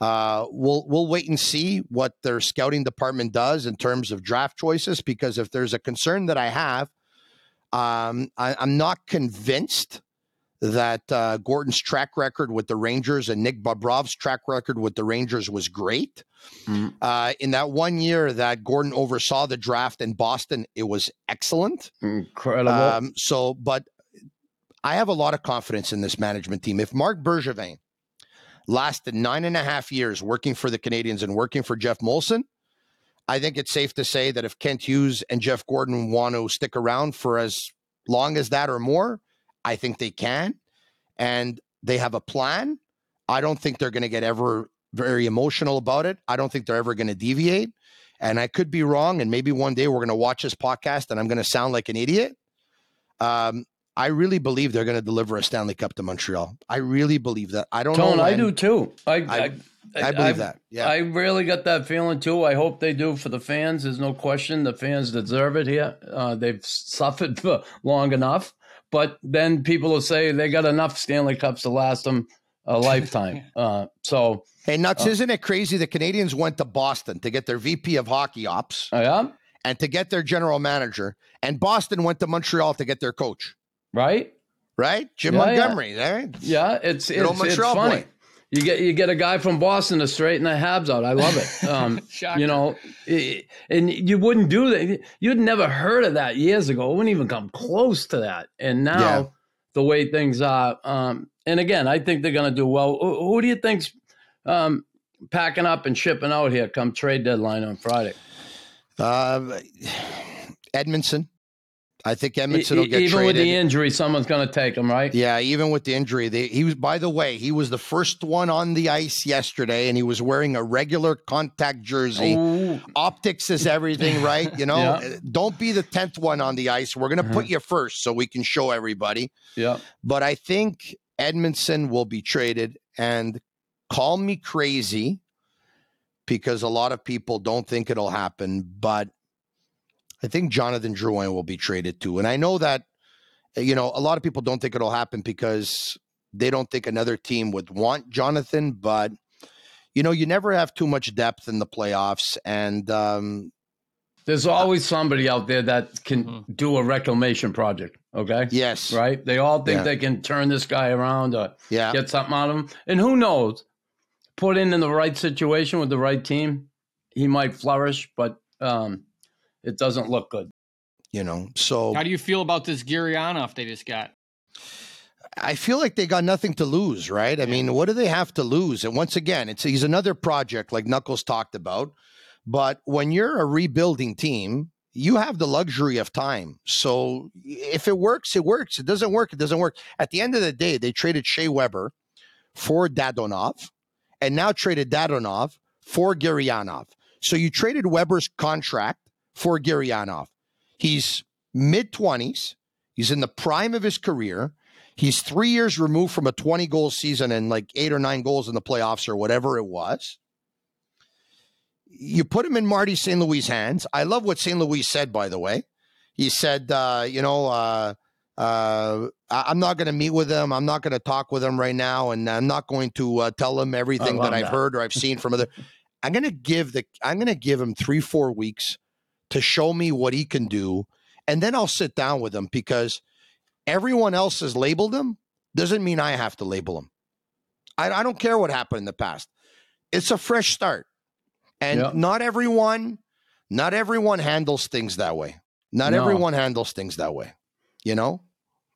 Uh, we'll we'll wait and see what their scouting department does in terms of draft choices. Because if there's a concern that I have, um, I, I'm not convinced that uh, Gorton's track record with the Rangers and Nick Bobrov's track record with the Rangers was great. Mhm. Uh, in that one year that Gordon oversaw the draft in Boston, it was excellent. Incredible. Um, so, but I have a lot of confidence in this management team. If Marc Bergevin lasted nine and a half years working for the Canadiens and working for Jeff Molson, I think it's safe to say that if Kent Hughes and Jeff Gorton want to stick around for as long as that or more, I think they can. And they have a plan. I don't think they're going to get ever very emotional about it. I don't think they're ever going to deviate. And I could be wrong. And maybe one day we're going to watch this podcast and I'm going to sound like an idiot. Um, I really believe they're going to deliver a Stanley Cup to Montreal. I really believe that. I don't Tone, know. I do too. I I- I believe that. Yeah. I really got that feeling too. I hope they do for the fans. There's no question the fans deserve it here. Uh, they've suffered for long enough. But then people will say they got enough Stanley Cups to last them a lifetime. uh, so, Hey, Nux, isn't it crazy? The Canadiens went to Boston to get their VP of hockey ops uh, yeah, and to get their general manager. And Boston went to Montreal to get their coach, right? right? Jim Yeah, yeah. Montgomery, right? Yeah, it's old it's, it's funny. boy. You get you get a guy from Boston to straighten the Habs out. I love it. Um, you know, and you wouldn't do that. You'd never heard of that years ago. It wouldn't even come close to that. And now, Yeah. the way things are, um, and again, I think they're going to do well. Who, who do you think's um, packing up and shipping out here come trade deadline on Friday? Uh, Edmundson. I think Edmundson will get even traded. with the injury, someone's going to take him, right? Yeah, even with the injury, they, he was. By the way, he was the first one on the ice yesterday, and he was wearing a regular contact jersey. Ooh, Optics is everything, right? You know, Yeah. Uh, don't be the tenth one on the ice. We're going to put mm-hmm. you first so we can show everybody. yeah. But I think Edmundson will be traded, and call me crazy because a lot of people don't think it'll happen, but I think Jonathan Drouin will be traded too. And I know that, you know, a lot of people don't think it'll happen because they don't think another team would want Jonathan, but you know, you never have too much depth in the playoffs. And um, There's always somebody out there that can do a reclamation project. Okay. yes, right? They all think Yeah. they can turn this guy around or yeah, get something out of him. And who knows? Put in in the right situation with the right team, he might flourish, but um, it doesn't look good. you know, so How do you feel about this Gurianov they just got? I feel like they got nothing to lose, right? I mean, what do they have to lose? And once again, it's he's another project like Knuckles talked about. But when you're a rebuilding team, you have the luxury of time. So if it works, it works. It doesn't work, it doesn't work. At the end of the day, they traded Shea Weber for Dadonov and now traded Dadonov for Gurianov. So you traded Weber's contract for Gurianov. He's mid 20s. He's in the prime of his career. He's three years removed from a 20 goal season and like eight or nine goals in the playoffs or whatever it was. You put him in Marty St. Louis' hands. I love what St. Louis said, by the way. He said, uh, you know, uh, uh, I- am not going to meet with him. I'm not going to talk with him right now, and I'm not going to uh, tell him everything that I've that. heard or I've seen from other. I'm going to give the. I'm going to give him three, four weeks to show me what he can do, and then I'll sit down with him because everyone else has labeled him. Doesn't mean I have to label him. I, I don't care what happened in the past. It's a fresh start, and Yeah. not everyone, not everyone handles things that way. Not No. everyone handles things that way. You know.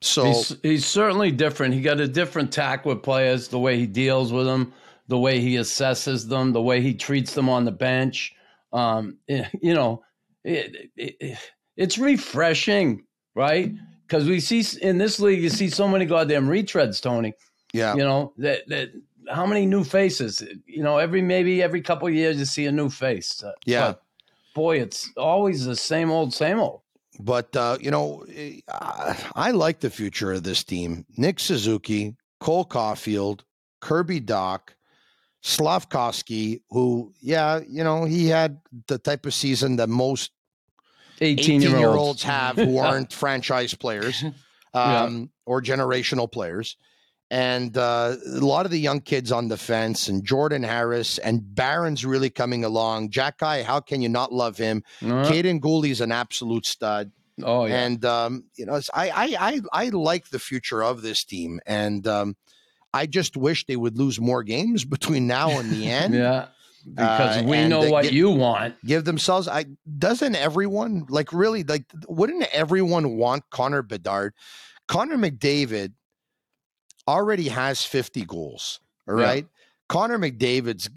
So he's, he's certainly different. He got a different tack with players, the way he deals with them, the way he assesses them, the way he treats them on the bench. Um, eh, you know, it, it, it's refreshing, right? Because we see in this league, you see so many goddamn retreads, Tony. yeah, You know that that how many new faces? You know, every maybe every couple of years you see a new face. Uh, Yeah. but, boy, it's always the same old, same old. But uh, you know, eh, I I like the future of this team. Nick Suzuki, Cole Caufield, Kirby Dach, Slavkovsky, who, yeah, you know, he had the type of season that most 18 18 year olds. olds have who aren't franchise players Yeah. um, or generational players. And uh, a lot of the young kids on the fence, and Jordan Harris and Barron's really coming along. Jack Guy, how can you not love him? Uh, Kaiden Guhle's an absolute stud. oh, yeah. And um, you know, I, I I I like the future of this team, and um, I just wish they would lose more games between now and the end. Yeah, because Uh, we know what get- you want. Give themselves. I doesn't everyone like really like? Wouldn't everyone want Connor Bedard? Connor McDavid already has fifty goals. All Yeah. right, Connor McDavid's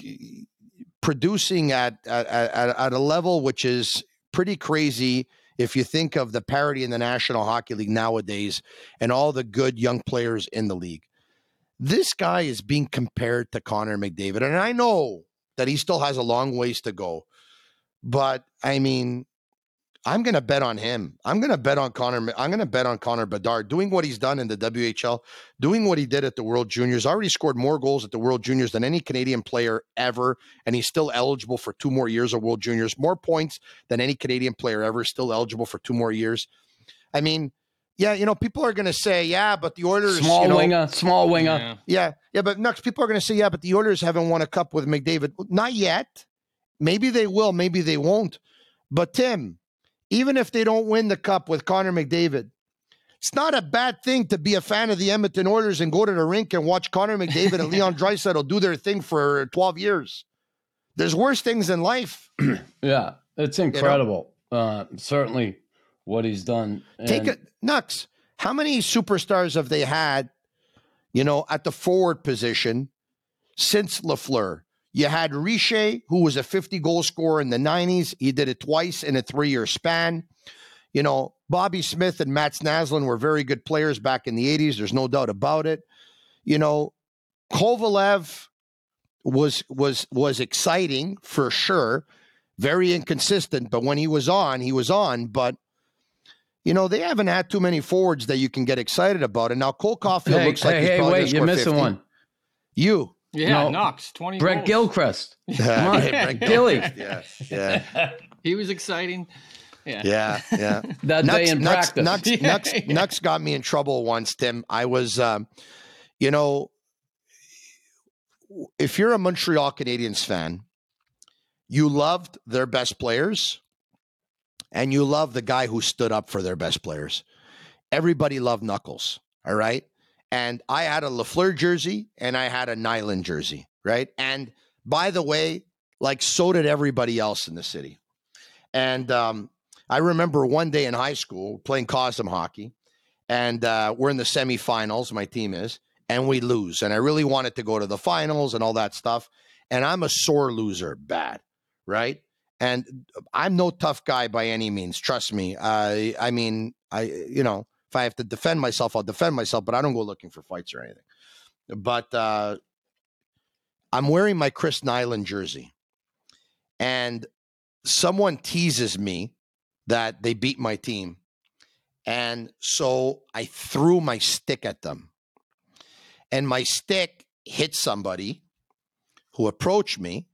producing at at, at at a level which is pretty crazy if you think of the parity in the National Hockey League nowadays and all the good young players in the league. This guy is being compared to Connor McDavid. And I know that he still has a long ways to go. But I mean, I'm going to bet on him. I'm going to bet on Connor. I'm going to bet on Connor Bedard doing what he's done in the WHL, doing what he did at the World Juniors. Already scored more goals at the World Juniors than any Canadian player ever, and he's still eligible for two more years of World Juniors. More points than any Canadian player ever, still eligible for two more years. I mean, yeah, you know, people are going to say, yeah, but the Oilers, Small you know, winger, small winger. Yeah. yeah, yeah, but next people are going to say, yeah, but the Oilers haven't won a cup with McDavid. Not yet. Maybe they will. Maybe they won't. But Tim, even if they don't win the cup with Connor McDavid, it's not a bad thing to be a fan of the Edmonton Oilers and go to the rink and watch Connor McDavid and Leon Draisaitl do their thing for 12 years. There's worse things in life. Yeah, it's incredible. Uh, certainly, what he's done. Take And- it, Nux. How many superstars have they had, you know, at the forward position since Lafleur? You had Richer, who was a 50 goal scorer in the 90s. He did it twice in a three year span. You know, Bobby Smith and Mats Naslund were very good players back in the 80s. There's no doubt about it. You know, Kovalev was was was exciting for sure. Very inconsistent, but when he was on, he was on. But you know, they haven't had too many forwards that you can get excited about. And now Cole Caufield Hey, looks like hey, he's hey, probably wait, you're missing 50. one. You. Yeah, No. Nux, 20 Brett goals. Gilchrist. Come on, Brett Gilly. Yeah, yeah, He was exciting. Yeah. yeah, yeah. That day in Nux, practice. Nux, Nux, Yeah. Nux got me in trouble once, Tim. I was, um, you know, if you're a Montreal Canadiens fan, you loved their best players and you love the guy who stood up for their best players. Everybody loved Knuckles, all right? And I had a Lafleur jersey and I had a Nilan jersey, right? And by the way, like so did everybody else in the city. And um, I remember one day in high school playing Cosom hockey, and uh, we're in the semifinals. My team is, and we lose. And I really wanted to go to the finals and all that stuff. And I'm a sore loser, bad, right? And I'm no tough guy by any means. Trust me. I I mean, I you know, if I have to defend myself, I'll defend myself, but I don't go looking for fights or anything. But uh, I'm wearing my Chris Nilan jersey, and someone teases me that they beat my team, and so I threw my stick at them, and my stick hit somebody who approached me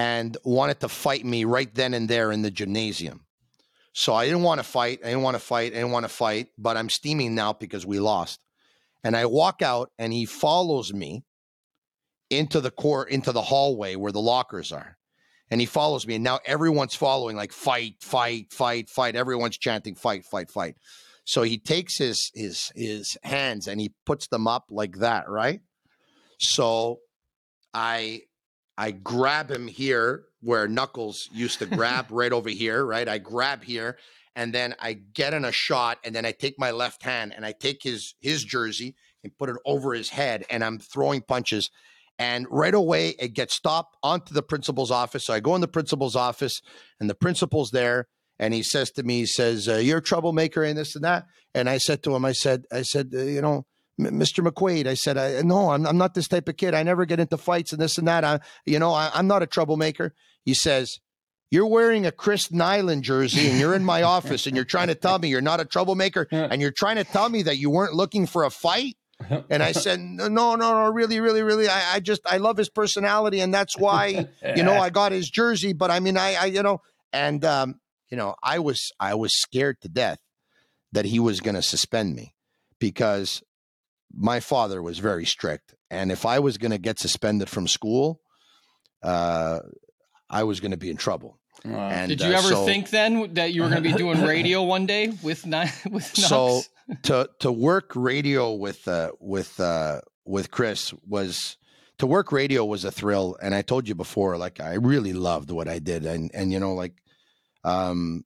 and wanted to fight me right then and there in the gymnasium. So I didn't want to fight. I didn't want to fight. I didn't want to fight, but I'm steaming now because we lost. And I walk out and he follows me into the court, into the hallway where the lockers are. And he follows me. And now everyone's following, like fight, fight, fight, fight. Everyone's chanting fight, fight, fight. So he takes his his his hands and he puts them up like that, right? So I I grab him here where Knuckles used to grab right over here, right? I grab here and then I get in a shot and then I take my left hand and I take his his jersey and put it over his head and I'm throwing punches and right away it gets stopped onto the principal's office. So I go in the principal's office and the principal's there and he says to me he says uh, you're a troublemaker and this and that and I said to him I said I said uh, you know Mr. McQuaid, I said, I, no, I'm, I'm not this type of kid. I never get into fights and this and that. I, you know, I, I'm not a troublemaker. He says, you're wearing a Chris Nilan jersey and you're in my office and you're trying to tell me you're not a troublemaker and you're trying to tell me that you weren't looking for a fight. And I said, no, no, no, really, really, really. I, I just, I love his personality. And that's why, you know, I got his jersey. But I mean, I, I you know, and, um, you know, I was, I was scared to death that he was going to suspend me because my father was very strict. And if I was going to get suspended from school, uh, I was going to be in trouble. And, Did you uh, ever so- think then that you were going to be doing radio one day with Nux? so to to work radio with uh with uh with Chris was to work radio was a thrill and I told you before like I really loved what I did and and you know like um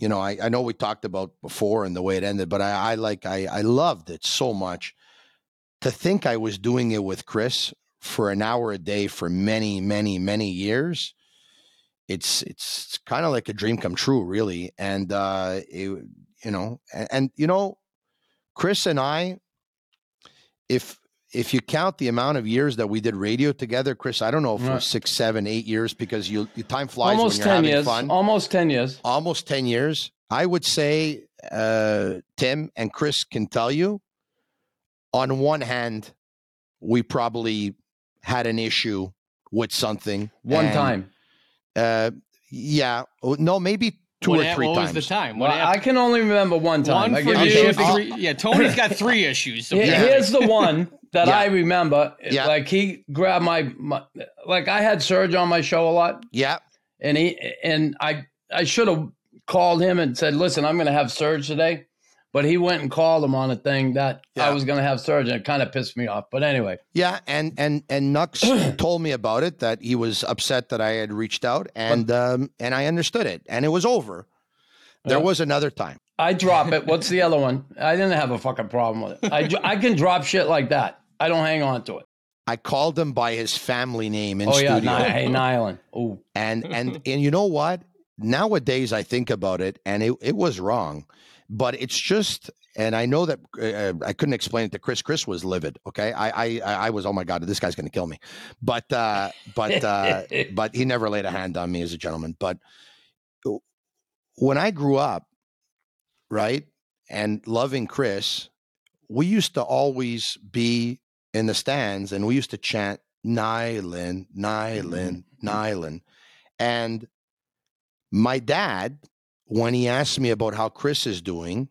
you know I I know we talked about before and the way it ended but I I like I I loved it so much to think I was doing it with Chris for an hour a day for many many many years it's it's kind of like a dream come true really and uh it, you know and, and you know chris and i if if you count the amount of years that we did radio together chris i don't know if Right. six seven eight years because you, you time flies Almost when you're 10 having years. fun Almost 10 years. almost 10 years i would say uh tim and chris can tell you on one hand we probably had an issue with something One and, time. uh yeah no maybe two what, or ha- three what times was the time? Well, I can only remember one time. One for you. you- Okay. three, yeah, Tony's got three issues. So Here- yeah. Here's the one that Yeah. I remember. Yeah. Like he grabbed my, my, like I had Serge on my show a lot, yeah and he and I I should have called him and said, "Listen, I'm going to have Serge today," but he went and called him on a thing that Yeah. I was going to have surgery. it kind of pissed me off. But anyway, Yeah, and and and Nux told me about it that he was upset that I had reached out, and um, and I understood it, and it was over. There Yeah. was another time. I drop it. What's the other one? I didn't have a fucking problem with it. I, I can drop shit like that. I don't hang on to it. I called him by his family name in oh yeah, studio, Ni- hey Nilan. Oh, and and and you know what? Nowadays, I think about it, and it it was wrong, but it's just. And I know that uh, I couldn't explain it to Chris. Chris was livid. Okay, I I I was. Oh my god, this guy's going to kill me. But uh, but uh, but he never laid a hand on me as a gentleman. But when I grew up, right, and loving Chris, we used to always be in the stands and we used to chant Nilan, Nilan, Nilan. And my dad, when he asked me about how Chris is doing,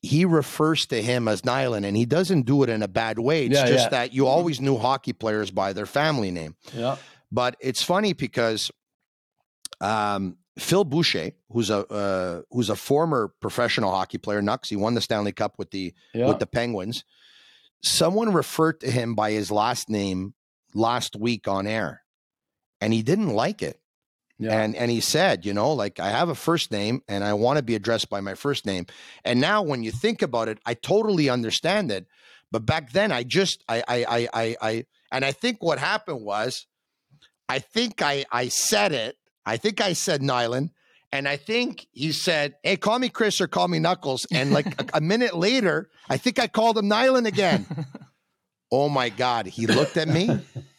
he refers to him as Nilan and he doesn't do it in a bad way. It's Yeah, just yeah. that you always knew hockey players by their family name. yeah. But it's funny because um, Phil Boucher, who's a uh, who's a former professional hockey player, Nux, he won the Stanley Cup with the Yeah. with the Penguins. Someone referred to him by his last name last week on air, and he didn't like it. Yeah. And and he said, you know, like I have a first name and I want to be addressed by my first name. And now when you think about it, I totally understand it. But back then I just I I I I, I and I think what happened was I think I I said it. I think I said Nilan. And I think he said, Hey, call me Chris or call me Knuckles. And like a, a minute later, I think I called him Nilan again. oh my God. He looked at me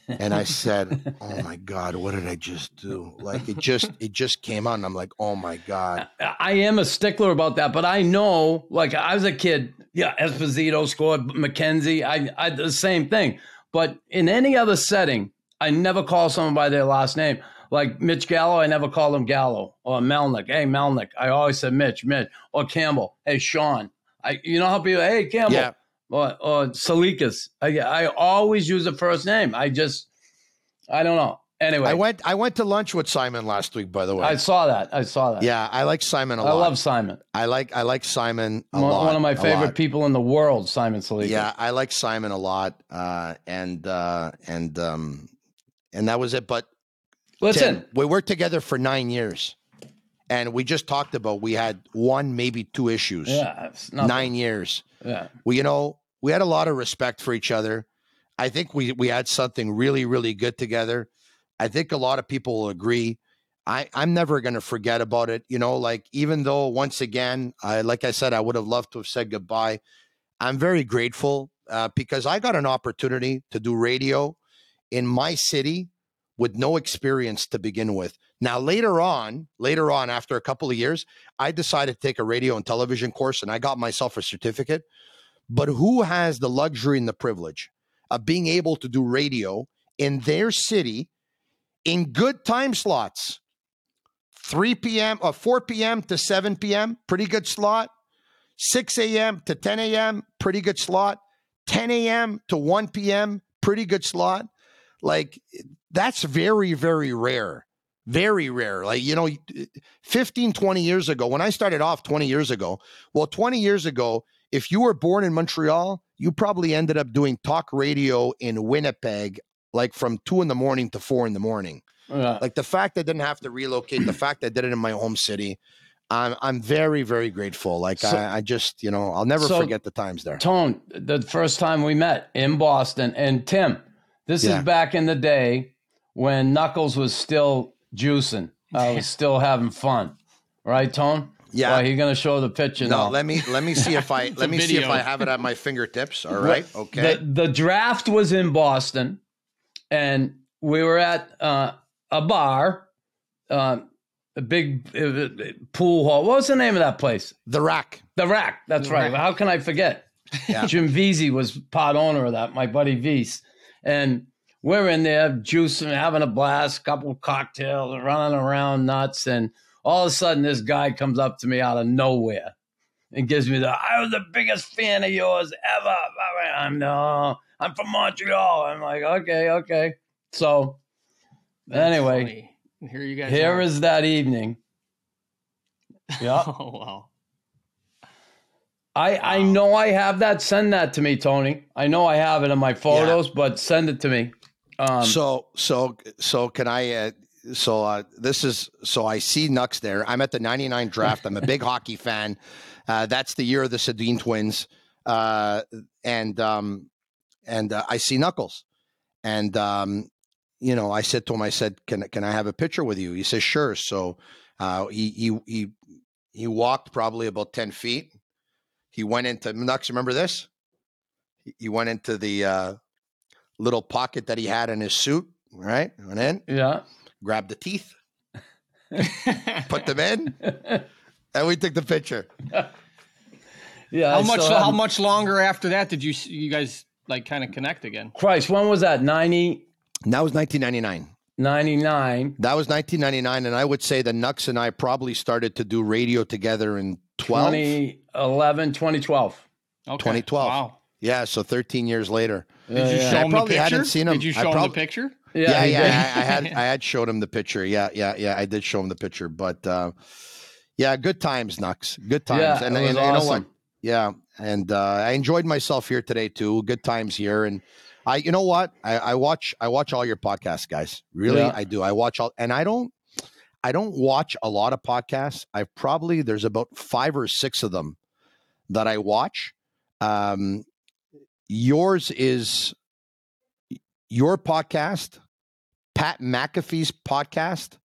and I said, Oh my God, what did I just do? Like it just it just came out and I'm like, oh my God. I am a stickler about that, but I know, like I was a kid, yeah, Esposito scored, McKenzie, I, I the same thing. But in any other setting, I never call someone by their last name. Like Mitch Gallo, I never called him Gallo or Melnick. Hey, Melnick. I always said Mitch, Mitch or Campbell. Hey, Sean. I, you know how people, hey, Campbell. Yeah. Or, or Salikas. I, I always use the first name. I just, I don't know. Anyway, I went I went to lunch with Simon last week, by the way. I saw that. I saw that. yeah, I like Simon a I lot. I love Simon. I like I like Simon a One, lot. one of my favorite people in the world, Simon Salikas. Yeah, I like Simon a lot. Uh and uh and um and that was it. But Listen, Tim, we worked together for nine years. And we just talked about we had one, maybe two issues. yeah. Nine years. Yeah. we you know we had a lot of respect for each other i think we we had something really really good together i think a lot of people will agree i i'm never going to forget about it you know like even though once again i like i said i would have loved to have said goodbye i'm very grateful uh, because i got an opportunity to do radio in my city with no experience to begin with now later on later on after a couple of years i decided to take a radio and television course and i got myself a certificate but who has the luxury and the privilege of being able to do radio in their city in good time slots 3 p.m. or uh, 4 p.m. to 7 p.m., pretty good slot. 6 a.m. to 10 a.m., pretty good slot. 10 a.m. to 1 p.m., pretty good slot. Like, that's very, very rare. Very rare. Like, you know, uh, 15, 20 years ago, when I started off 20 years ago, well, 20 years ago, if you were born in Montreal, you probably ended up doing talk radio in Winnipeg, like from two in the morning to four in the morning. Yeah. Like the fact I didn't have to relocate, the fact I did it in my home city, I'm I'm very very grateful. Like So- I, I just you know I'll never So- forget the times there. Tone, the first time we met in Boston, and Tim, this Yeah. is back in the day when Knuckles was still juicing. I was still having fun, right, Tone? Yeah. Well, he's gonna show the picture No, now. let me let me see if I let me see if. I have it at my fingertips. All right, okay. The the draft was in Boston, and we were at uh, a bar, uh, a big uh, pool hall. What was the name of that place? The rack. The Rack. That's The right. Rack. How can I forget? Yeah. Jim Veazey was part owner of that, my buddy Veese. And we're in there juicing, having a blast, couple cocktails, running around nuts. And all of a sudden, this guy comes up to me out of nowhere and gives me the, I was the biggest fan of yours ever. I'm no, I'm from Montreal. I'm like, okay, okay. So anyway, Funny. here you guys. here are. is that evening. Yeah. Oh wow. I, I know I have that. Send that to me, Tony. I know I have it in my photos, but send it to me. Um, so so so can I? Uh, so uh, this is so I see Nux there. I'm at the '99 draft. I'm a big hockey fan. Uh, that's the year of the Sedin twins, uh, and um, and uh, I see Knuckles, and um, you know I said to him, I said, "Can can I have a picture with you?" He says, "Sure." So uh, he he he he walked probably about ten feet. He went into Nux. Remember this? He- He went into the uh, little pocket that he had in his suit, right? Went in, yeah. grabbed the teeth, put them in, and we took the picture. yeah. how I much? How much longer after that did you s- you guys like kind of connect again? Christ, when was that? 90, And that was 1999. 99. That was 1999, and I would say that Nux and I probably started to do radio together in 12. 2011, 2012. Okay. 2012. Wow. Yeah, so 13 years later. Yeah, Did you yeah. show I him the probably picture? hadn't seen him. Did you I show him the picture? Yeah, Yeah, yeah. I, I had I had showed him the picture. Yeah, yeah, yeah. I did show him the picture, but uh, yeah, good times, Nux. Good times, Yeah, and, it was you know what? Yeah, and uh, I enjoyed myself here today too. Good times here, and I, you know what? I, I watch I watch all your podcasts, guys. Really, Yeah. I do. I watch all, and I don't I don't watch a lot of podcasts. I've probably there's about five or six of them that I watch. Um, yours is your podcast, Pat McAfee's podcast.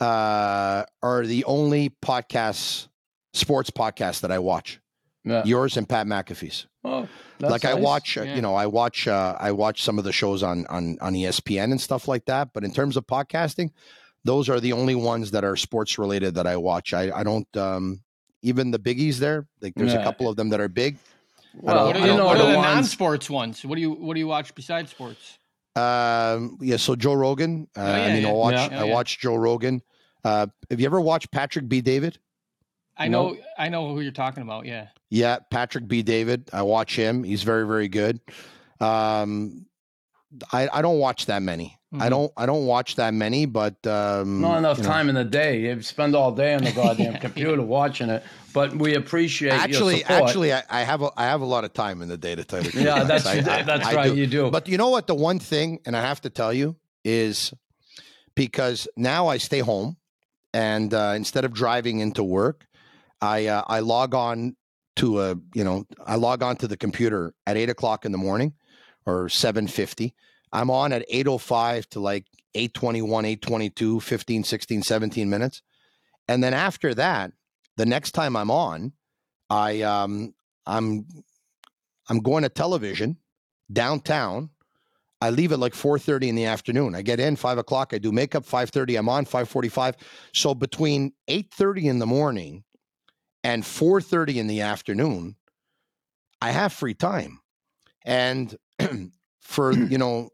uh, are the only podcasts, sports podcasts that I watch. Yeah. Yours and Pat McAfee's. Oh, like I nice. watch, uh, Yeah. you know, I watch, uh, I watch some of the shows on on on ESPN and stuff like that. But in terms of podcasting, those are the only ones that are sports related that I watch. I I don't um, even the biggies there. Like there's a couple of them that are big. Well, What are, you don't- the, know what are the ones. non-sports ones? What do you What do you watch besides sports? Um, yeah, so Joe Rogan. Uh, Oh, yeah, I mean, yeah. I watch Yeah. I watch Joe Rogan. Uh, have you ever watched Patrick Bet-David? I No. know I know who you're talking about. Yeah. Yeah, Patrick Bet-David. I watch him. He's very, very good. Um, I I don't watch that many. I Mhm. don't I don't watch that many, but um, Not enough you know. time in the day. You spend all day on the goddamn computer watching it. But we appreciate Actually, actually, I, I have a I have a lot of time in the day to tell you. yeah, that's I- I- that's right. do. You do. But you know what? The one thing, and I have to tell you, is because now I stay home, and uh, instead of driving into work, I uh, I log on to a you know I log on to the computer at eight o'clock in the morning or seven fifty. I'm on at eight o five to like 821, 822, 15, 16, 17 minutes. And then after that, the next time I'm on, I um I'm I'm going to television downtown. I leave at like 4:30 in the afternoon. I get in five o'clock. I do makeup 5:30. I'm on 5:45. So between 8:30 in the morning and 4:30 in the afternoon, I have free time. And for you know,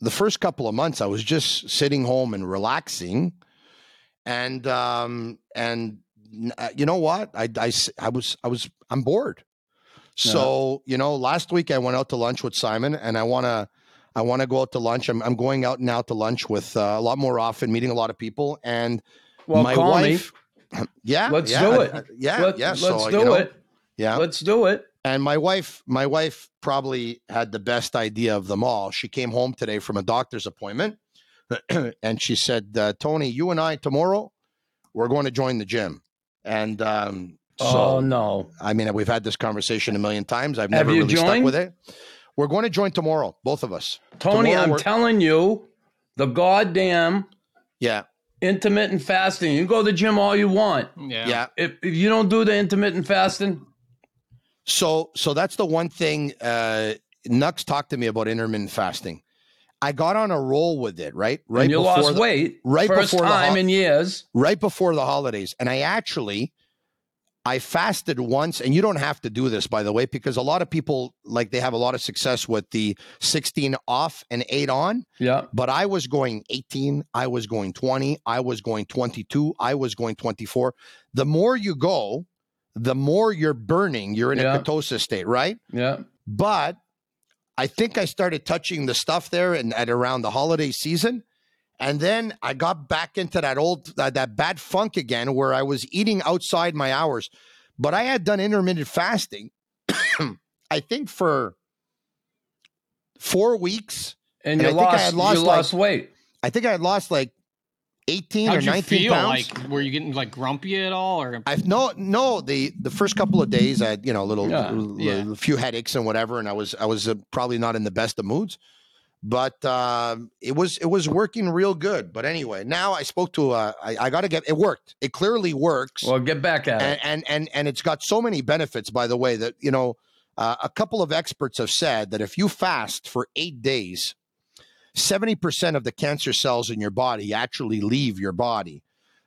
the first couple of months, I was just sitting home and relaxing, and um and uh, you know what? I I was I was I'm bored. So you know, last week I went out to lunch with Simon, and I want to I want to go out to lunch. I'm I'm going out now to lunch with uh, a lot more often, meeting a lot of people, and well, my wife. me. Yeah, Let's yeah, do it. uh, Yeah, Let, yeah. Let's so, do you know, it. Yeah, Let's do it. And my wife, my wife probably had the best idea of them all. She came home today from a doctor's appointment, and she said, uh, "Tony, you and I tomorrow, we're going to join the gym." And um, so, oh no. I mean, we've had this conversation a million times. I've never you really stuck joined? with it. We're going to join tomorrow, both of us. Tony, Tomorrow I'm telling you, the goddamn Yeah, intermittent fasting. You can go to the gym all you want. Yeah. yeah. If, if you don't do the intermittent fasting, So, so that's the one thing. Uh, Nux talked to me about intermittent fasting. I got on a roll with it, right? Right and you before lost the, weight, right first before the time ho- in years. right before the holidays and i actually i fasted once and you don't have to do this by the way because a lot of people like they have a lot of success with the 16 off and 8 on Yeah. but i was going 18 i was going 20 i was going 22 i was going 24 the more you go the more you're burning you're in Yeah. a ketosis state right Yeah. but I think I started touching the stuff there and at around the holiday season. And then I got back into that old that that bad funk again where I was eating outside my hours. But I had done intermittent fasting, I think for four weeks. And, And you I think I had lost, you like, lost weight. I think I had lost like 18 How'd or you 19 feel? pounds. Like, were you getting like grumpy at all, or I've no no the the first couple of days I had you know a little, Yeah, little- yeah. a few headaches and whatever and I was I was uh, probably not in the best of moods but um, it was it was working real good but anyway now I spoke to uh, I, I got to get it worked it clearly works Well, get back at and, it. and and and it's got so many benefits by the way that you know uh, a couple of experts have said that if you fast for 8 days 70% of the cancer cells in your body actually leave your body.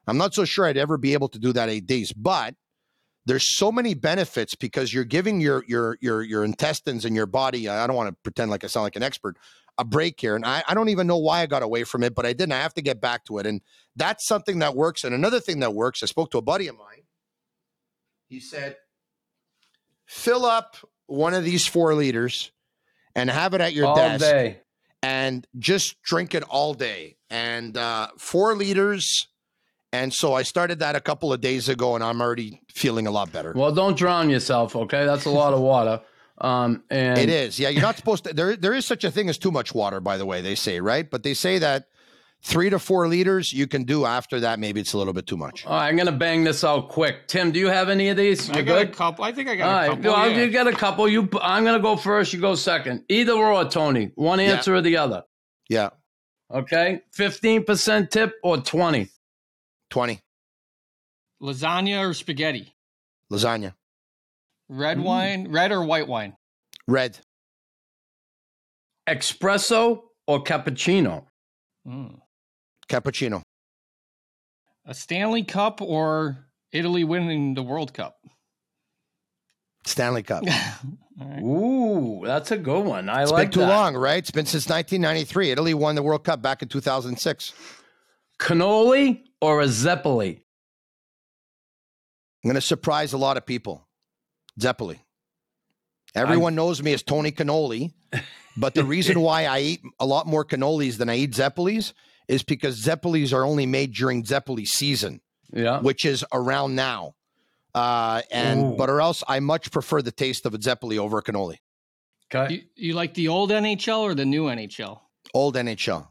I'm not so sure I'd ever be able to do that 8 days, but there's so many benefits because you're giving your your your your intestines and your body I don't want to pretend like I sound like an expert a break here and I, I don't even know why I got away from it but I didn't I have to get back to it and that's something that works and another thing that works I spoke to a buddy of mine he said fill up one of these 4 liters and have it at your All desk day. And just drink it all day. And uh, four liters. And so I started that a couple of days ago, and I'm already feeling a lot better. Well, don't drown yourself, okay? That's a lot of water. Um, and it is, yeah. You're not supposed to. There, there is such a thing as too much water, by the way. They say, right? But they say that three to four liters you can do. After that, maybe it's a little bit too much. All right, I'm gonna bang this out quick. Tim, do you have any of these? You I got a couple. I think I got All a couple. Well, yeah. you get a couple. You, I'm gonna go first. You go second. Either or, Tony. One answer or the other. Yeah. Okay. Fifteen percent tip or twenty. 20. Lasagna or spaghetti? Lasagna. Red wine, red or white wine? Red. Espresso or cappuccino? Mm. Cappuccino. A Stanley Cup or Italy winning the World Cup? Stanley Cup. All right. Ooh, that's a good one. I It's like It's been too that. long, right? It's been since 1993. Italy won the World Cup back in 2006. Cannoli or a Zeppeli? I'm going to surprise a lot of people. Zeppeli. Everyone knows me as Tony Cannoli, but the reason why I eat a lot more cannolis than I eat Zeppelis is because Zeppelis are only made during Zeppeli season, Yeah. which is around now. Uh, and Ooh. but or else I much prefer the taste of a Zeppeli over a cannoli. Okay. You, you like the old NHL or the new NHL? Old NHL.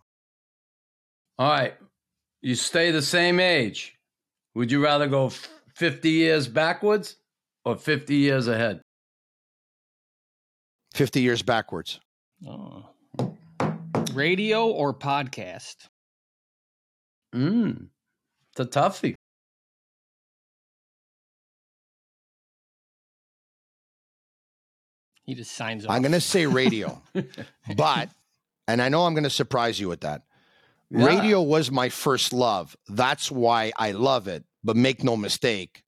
All right. You stay the same age. Would you rather go 50 years backwards or 50 years ahead? 50 years backwards. Oh. Radio or podcast? Mm. It's a toughie. He just signs off. I'm going to say radio, but, and I know I'm going to surprise you with that. Yeah. Radio was my first love. That's why I love it. But make no mistake,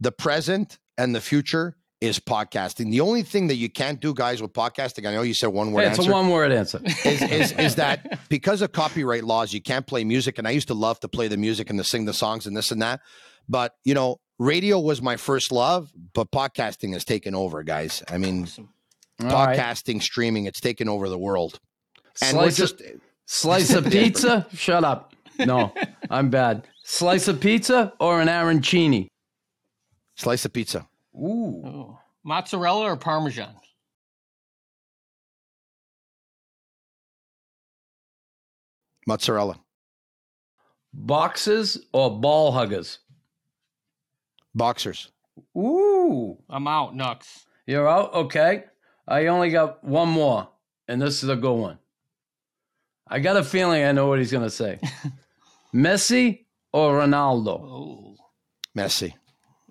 the present and the future is podcasting. The only thing that you can't do, guys, with podcasting, I know you said one word Hey, it's answer, a one word answer. is, is, is that because of copyright laws, you can't play music. And I used to love to play the music and to sing the songs and this and that. But, you know, radio was my first love, but podcasting has taken over, guys. I mean, Awesome. All right. podcasting, streaming, it's taken over the world. And we're Slice, just, of, slice of pizza? Shut up. No, I'm bad. Slice of pizza or an arancini? slice of pizza. Ooh. Oh. Mozzarella or Parmesan? Mozzarella. Boxes or ball huggers? Boxers. Ooh. I'm out, Nux. You're out? Okay. I only got one more, and this is a good one. I got a feeling I know what he's going to say. Messi or Ronaldo? Oh. Messi.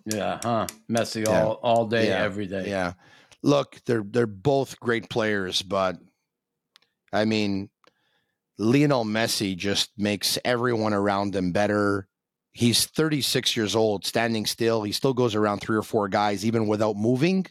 Yeah, huh? Messi Yeah. all, all day, Yeah, every day. Yeah. Look, they're they're both great players, but I mean, Lionel Messi just makes everyone around him better. He's 36 years old, standing still. He still goes around three or four guys, even without moving.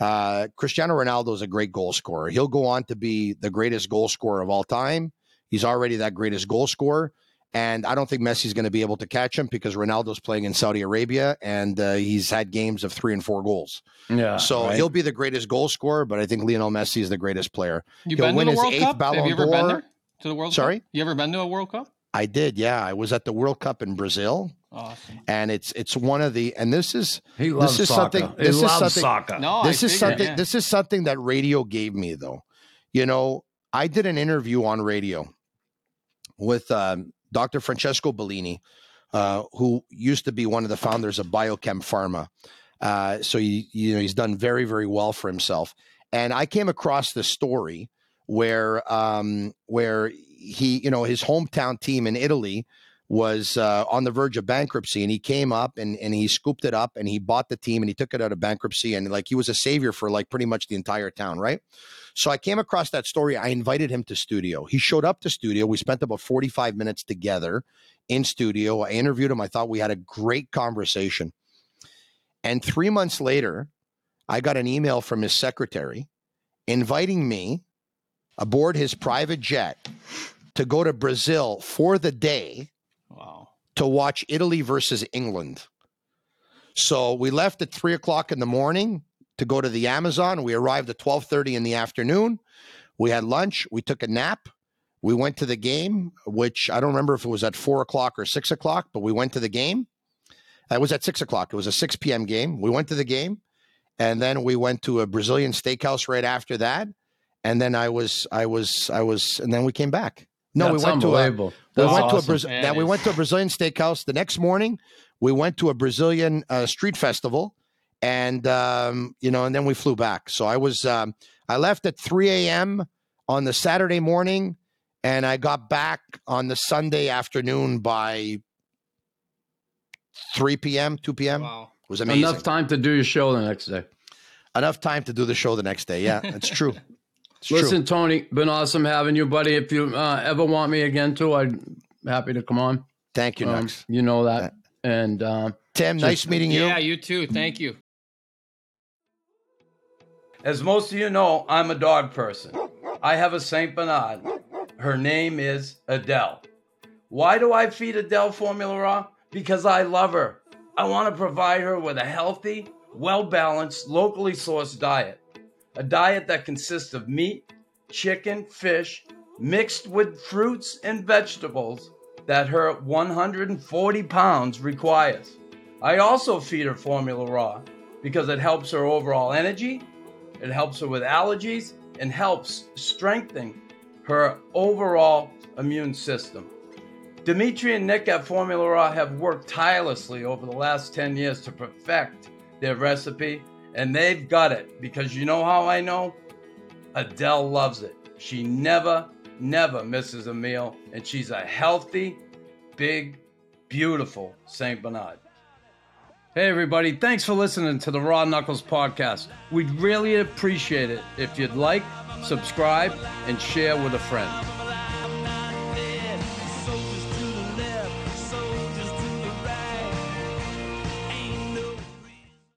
Uh, Cristiano Ronaldo is a great goal scorer. He'll go on to be the greatest goal scorer of all time. He's already that greatest goal scorer. And I don't think Messi's going to be able to catch him because Ronaldo's playing in Saudi Arabia and uh, he's had games of three and four goals. Yeah. So right? he'll be the greatest goal scorer, but I think Lionel Messi is the greatest player. You He'll been win to the his World eighth Cup? Ballon Have you ever been there to the World Sorry? Cup? You ever been to a World Cup? I did, yeah. I was at the World Cup in Brazil, Awesome. and it's it's one of the and this is he loves is soccer. something- he this is loves something- soccer. No, this I is figured, something yeah. this is something that radio gave me though. You know, I did an interview on radio with um, Dr. Francesco Bellini, uh, who used to be one of the founders of Biochem Pharma. Uh, so he, you know, he's done very, very well for himself. And I came across this story where, um, where he, you know, his hometown team in Italy was uh, on the verge of bankruptcy, and he came up and and he scooped it up and he bought the team and he took it out of bankruptcy, and like he was a savior for like pretty much the entire town, right? So I came across that story. I invited him to studio. He showed up to studio. We spent about 45 minutes together in studio. I interviewed him. I thought we had a great conversation. And three months later, I got an email from his secretary inviting me aboard his private jet to go to Brazil for the day. To watch Italy versus England. So we left at three o'clock in the morning to go to the Amazon. We arrived at twelve thirty in the afternoon. We had lunch. We took a nap. We went to the game, which I don't remember if it was at four o'clock or six o'clock, but we went to the game. Uh, it was at six o'clock. It was a six p.m. game. We went to the game, and then we went to a Brazilian steakhouse right after that. And then I was, I was, I was, and then we came back. No, That's we went to a. we That's went to a awesome. Brazil. Yeah, Then it we went to a Brazilian steakhouse. The next morning, we went to a Brazilian uh, street festival, and um, you know, and then we flew back. So I was, um, I left at three a.m. on the Saturday morning, and I got back on the Sunday afternoon by 3 p.m., 2 p.m. Wow. It was amazing. Enough time to do your show the next day. Enough time to do the show the next day. Yeah, it's true. It's Listen, true. Tony, been awesome having you, buddy. If you uh, ever want me again, too, I'm happy to come on. Thank you, Um, Nux. you know that. And um, Tim, nice meeting you. Yeah, you too. Thank you. As most of you know, I'm a dog person. I have a St. Bernard. Her name is Adele. Why do I feed Adele Formula Raw? Because I love her. I want to provide her with a healthy, well balanced, locally sourced diet. A diet that consists of meat, chicken, fish, mixed with fruits and vegetables that her 140 pounds requires. I also feed her Formula Raw because it helps her overall energy, it helps her with allergies, and helps strengthen her overall immune system. Dimitri and Nick at Formula Raw have worked tirelessly over the last 10 years to perfect their recipe, and they've got it because you know how I know? Adele loves it. She never, never misses a meal, and she's a healthy, big, beautiful St. Bernard. Hey, everybody, thanks for listening to the Raw Knuckles podcast. We'd really appreciate it if you'd like, subscribe, and share with a friend.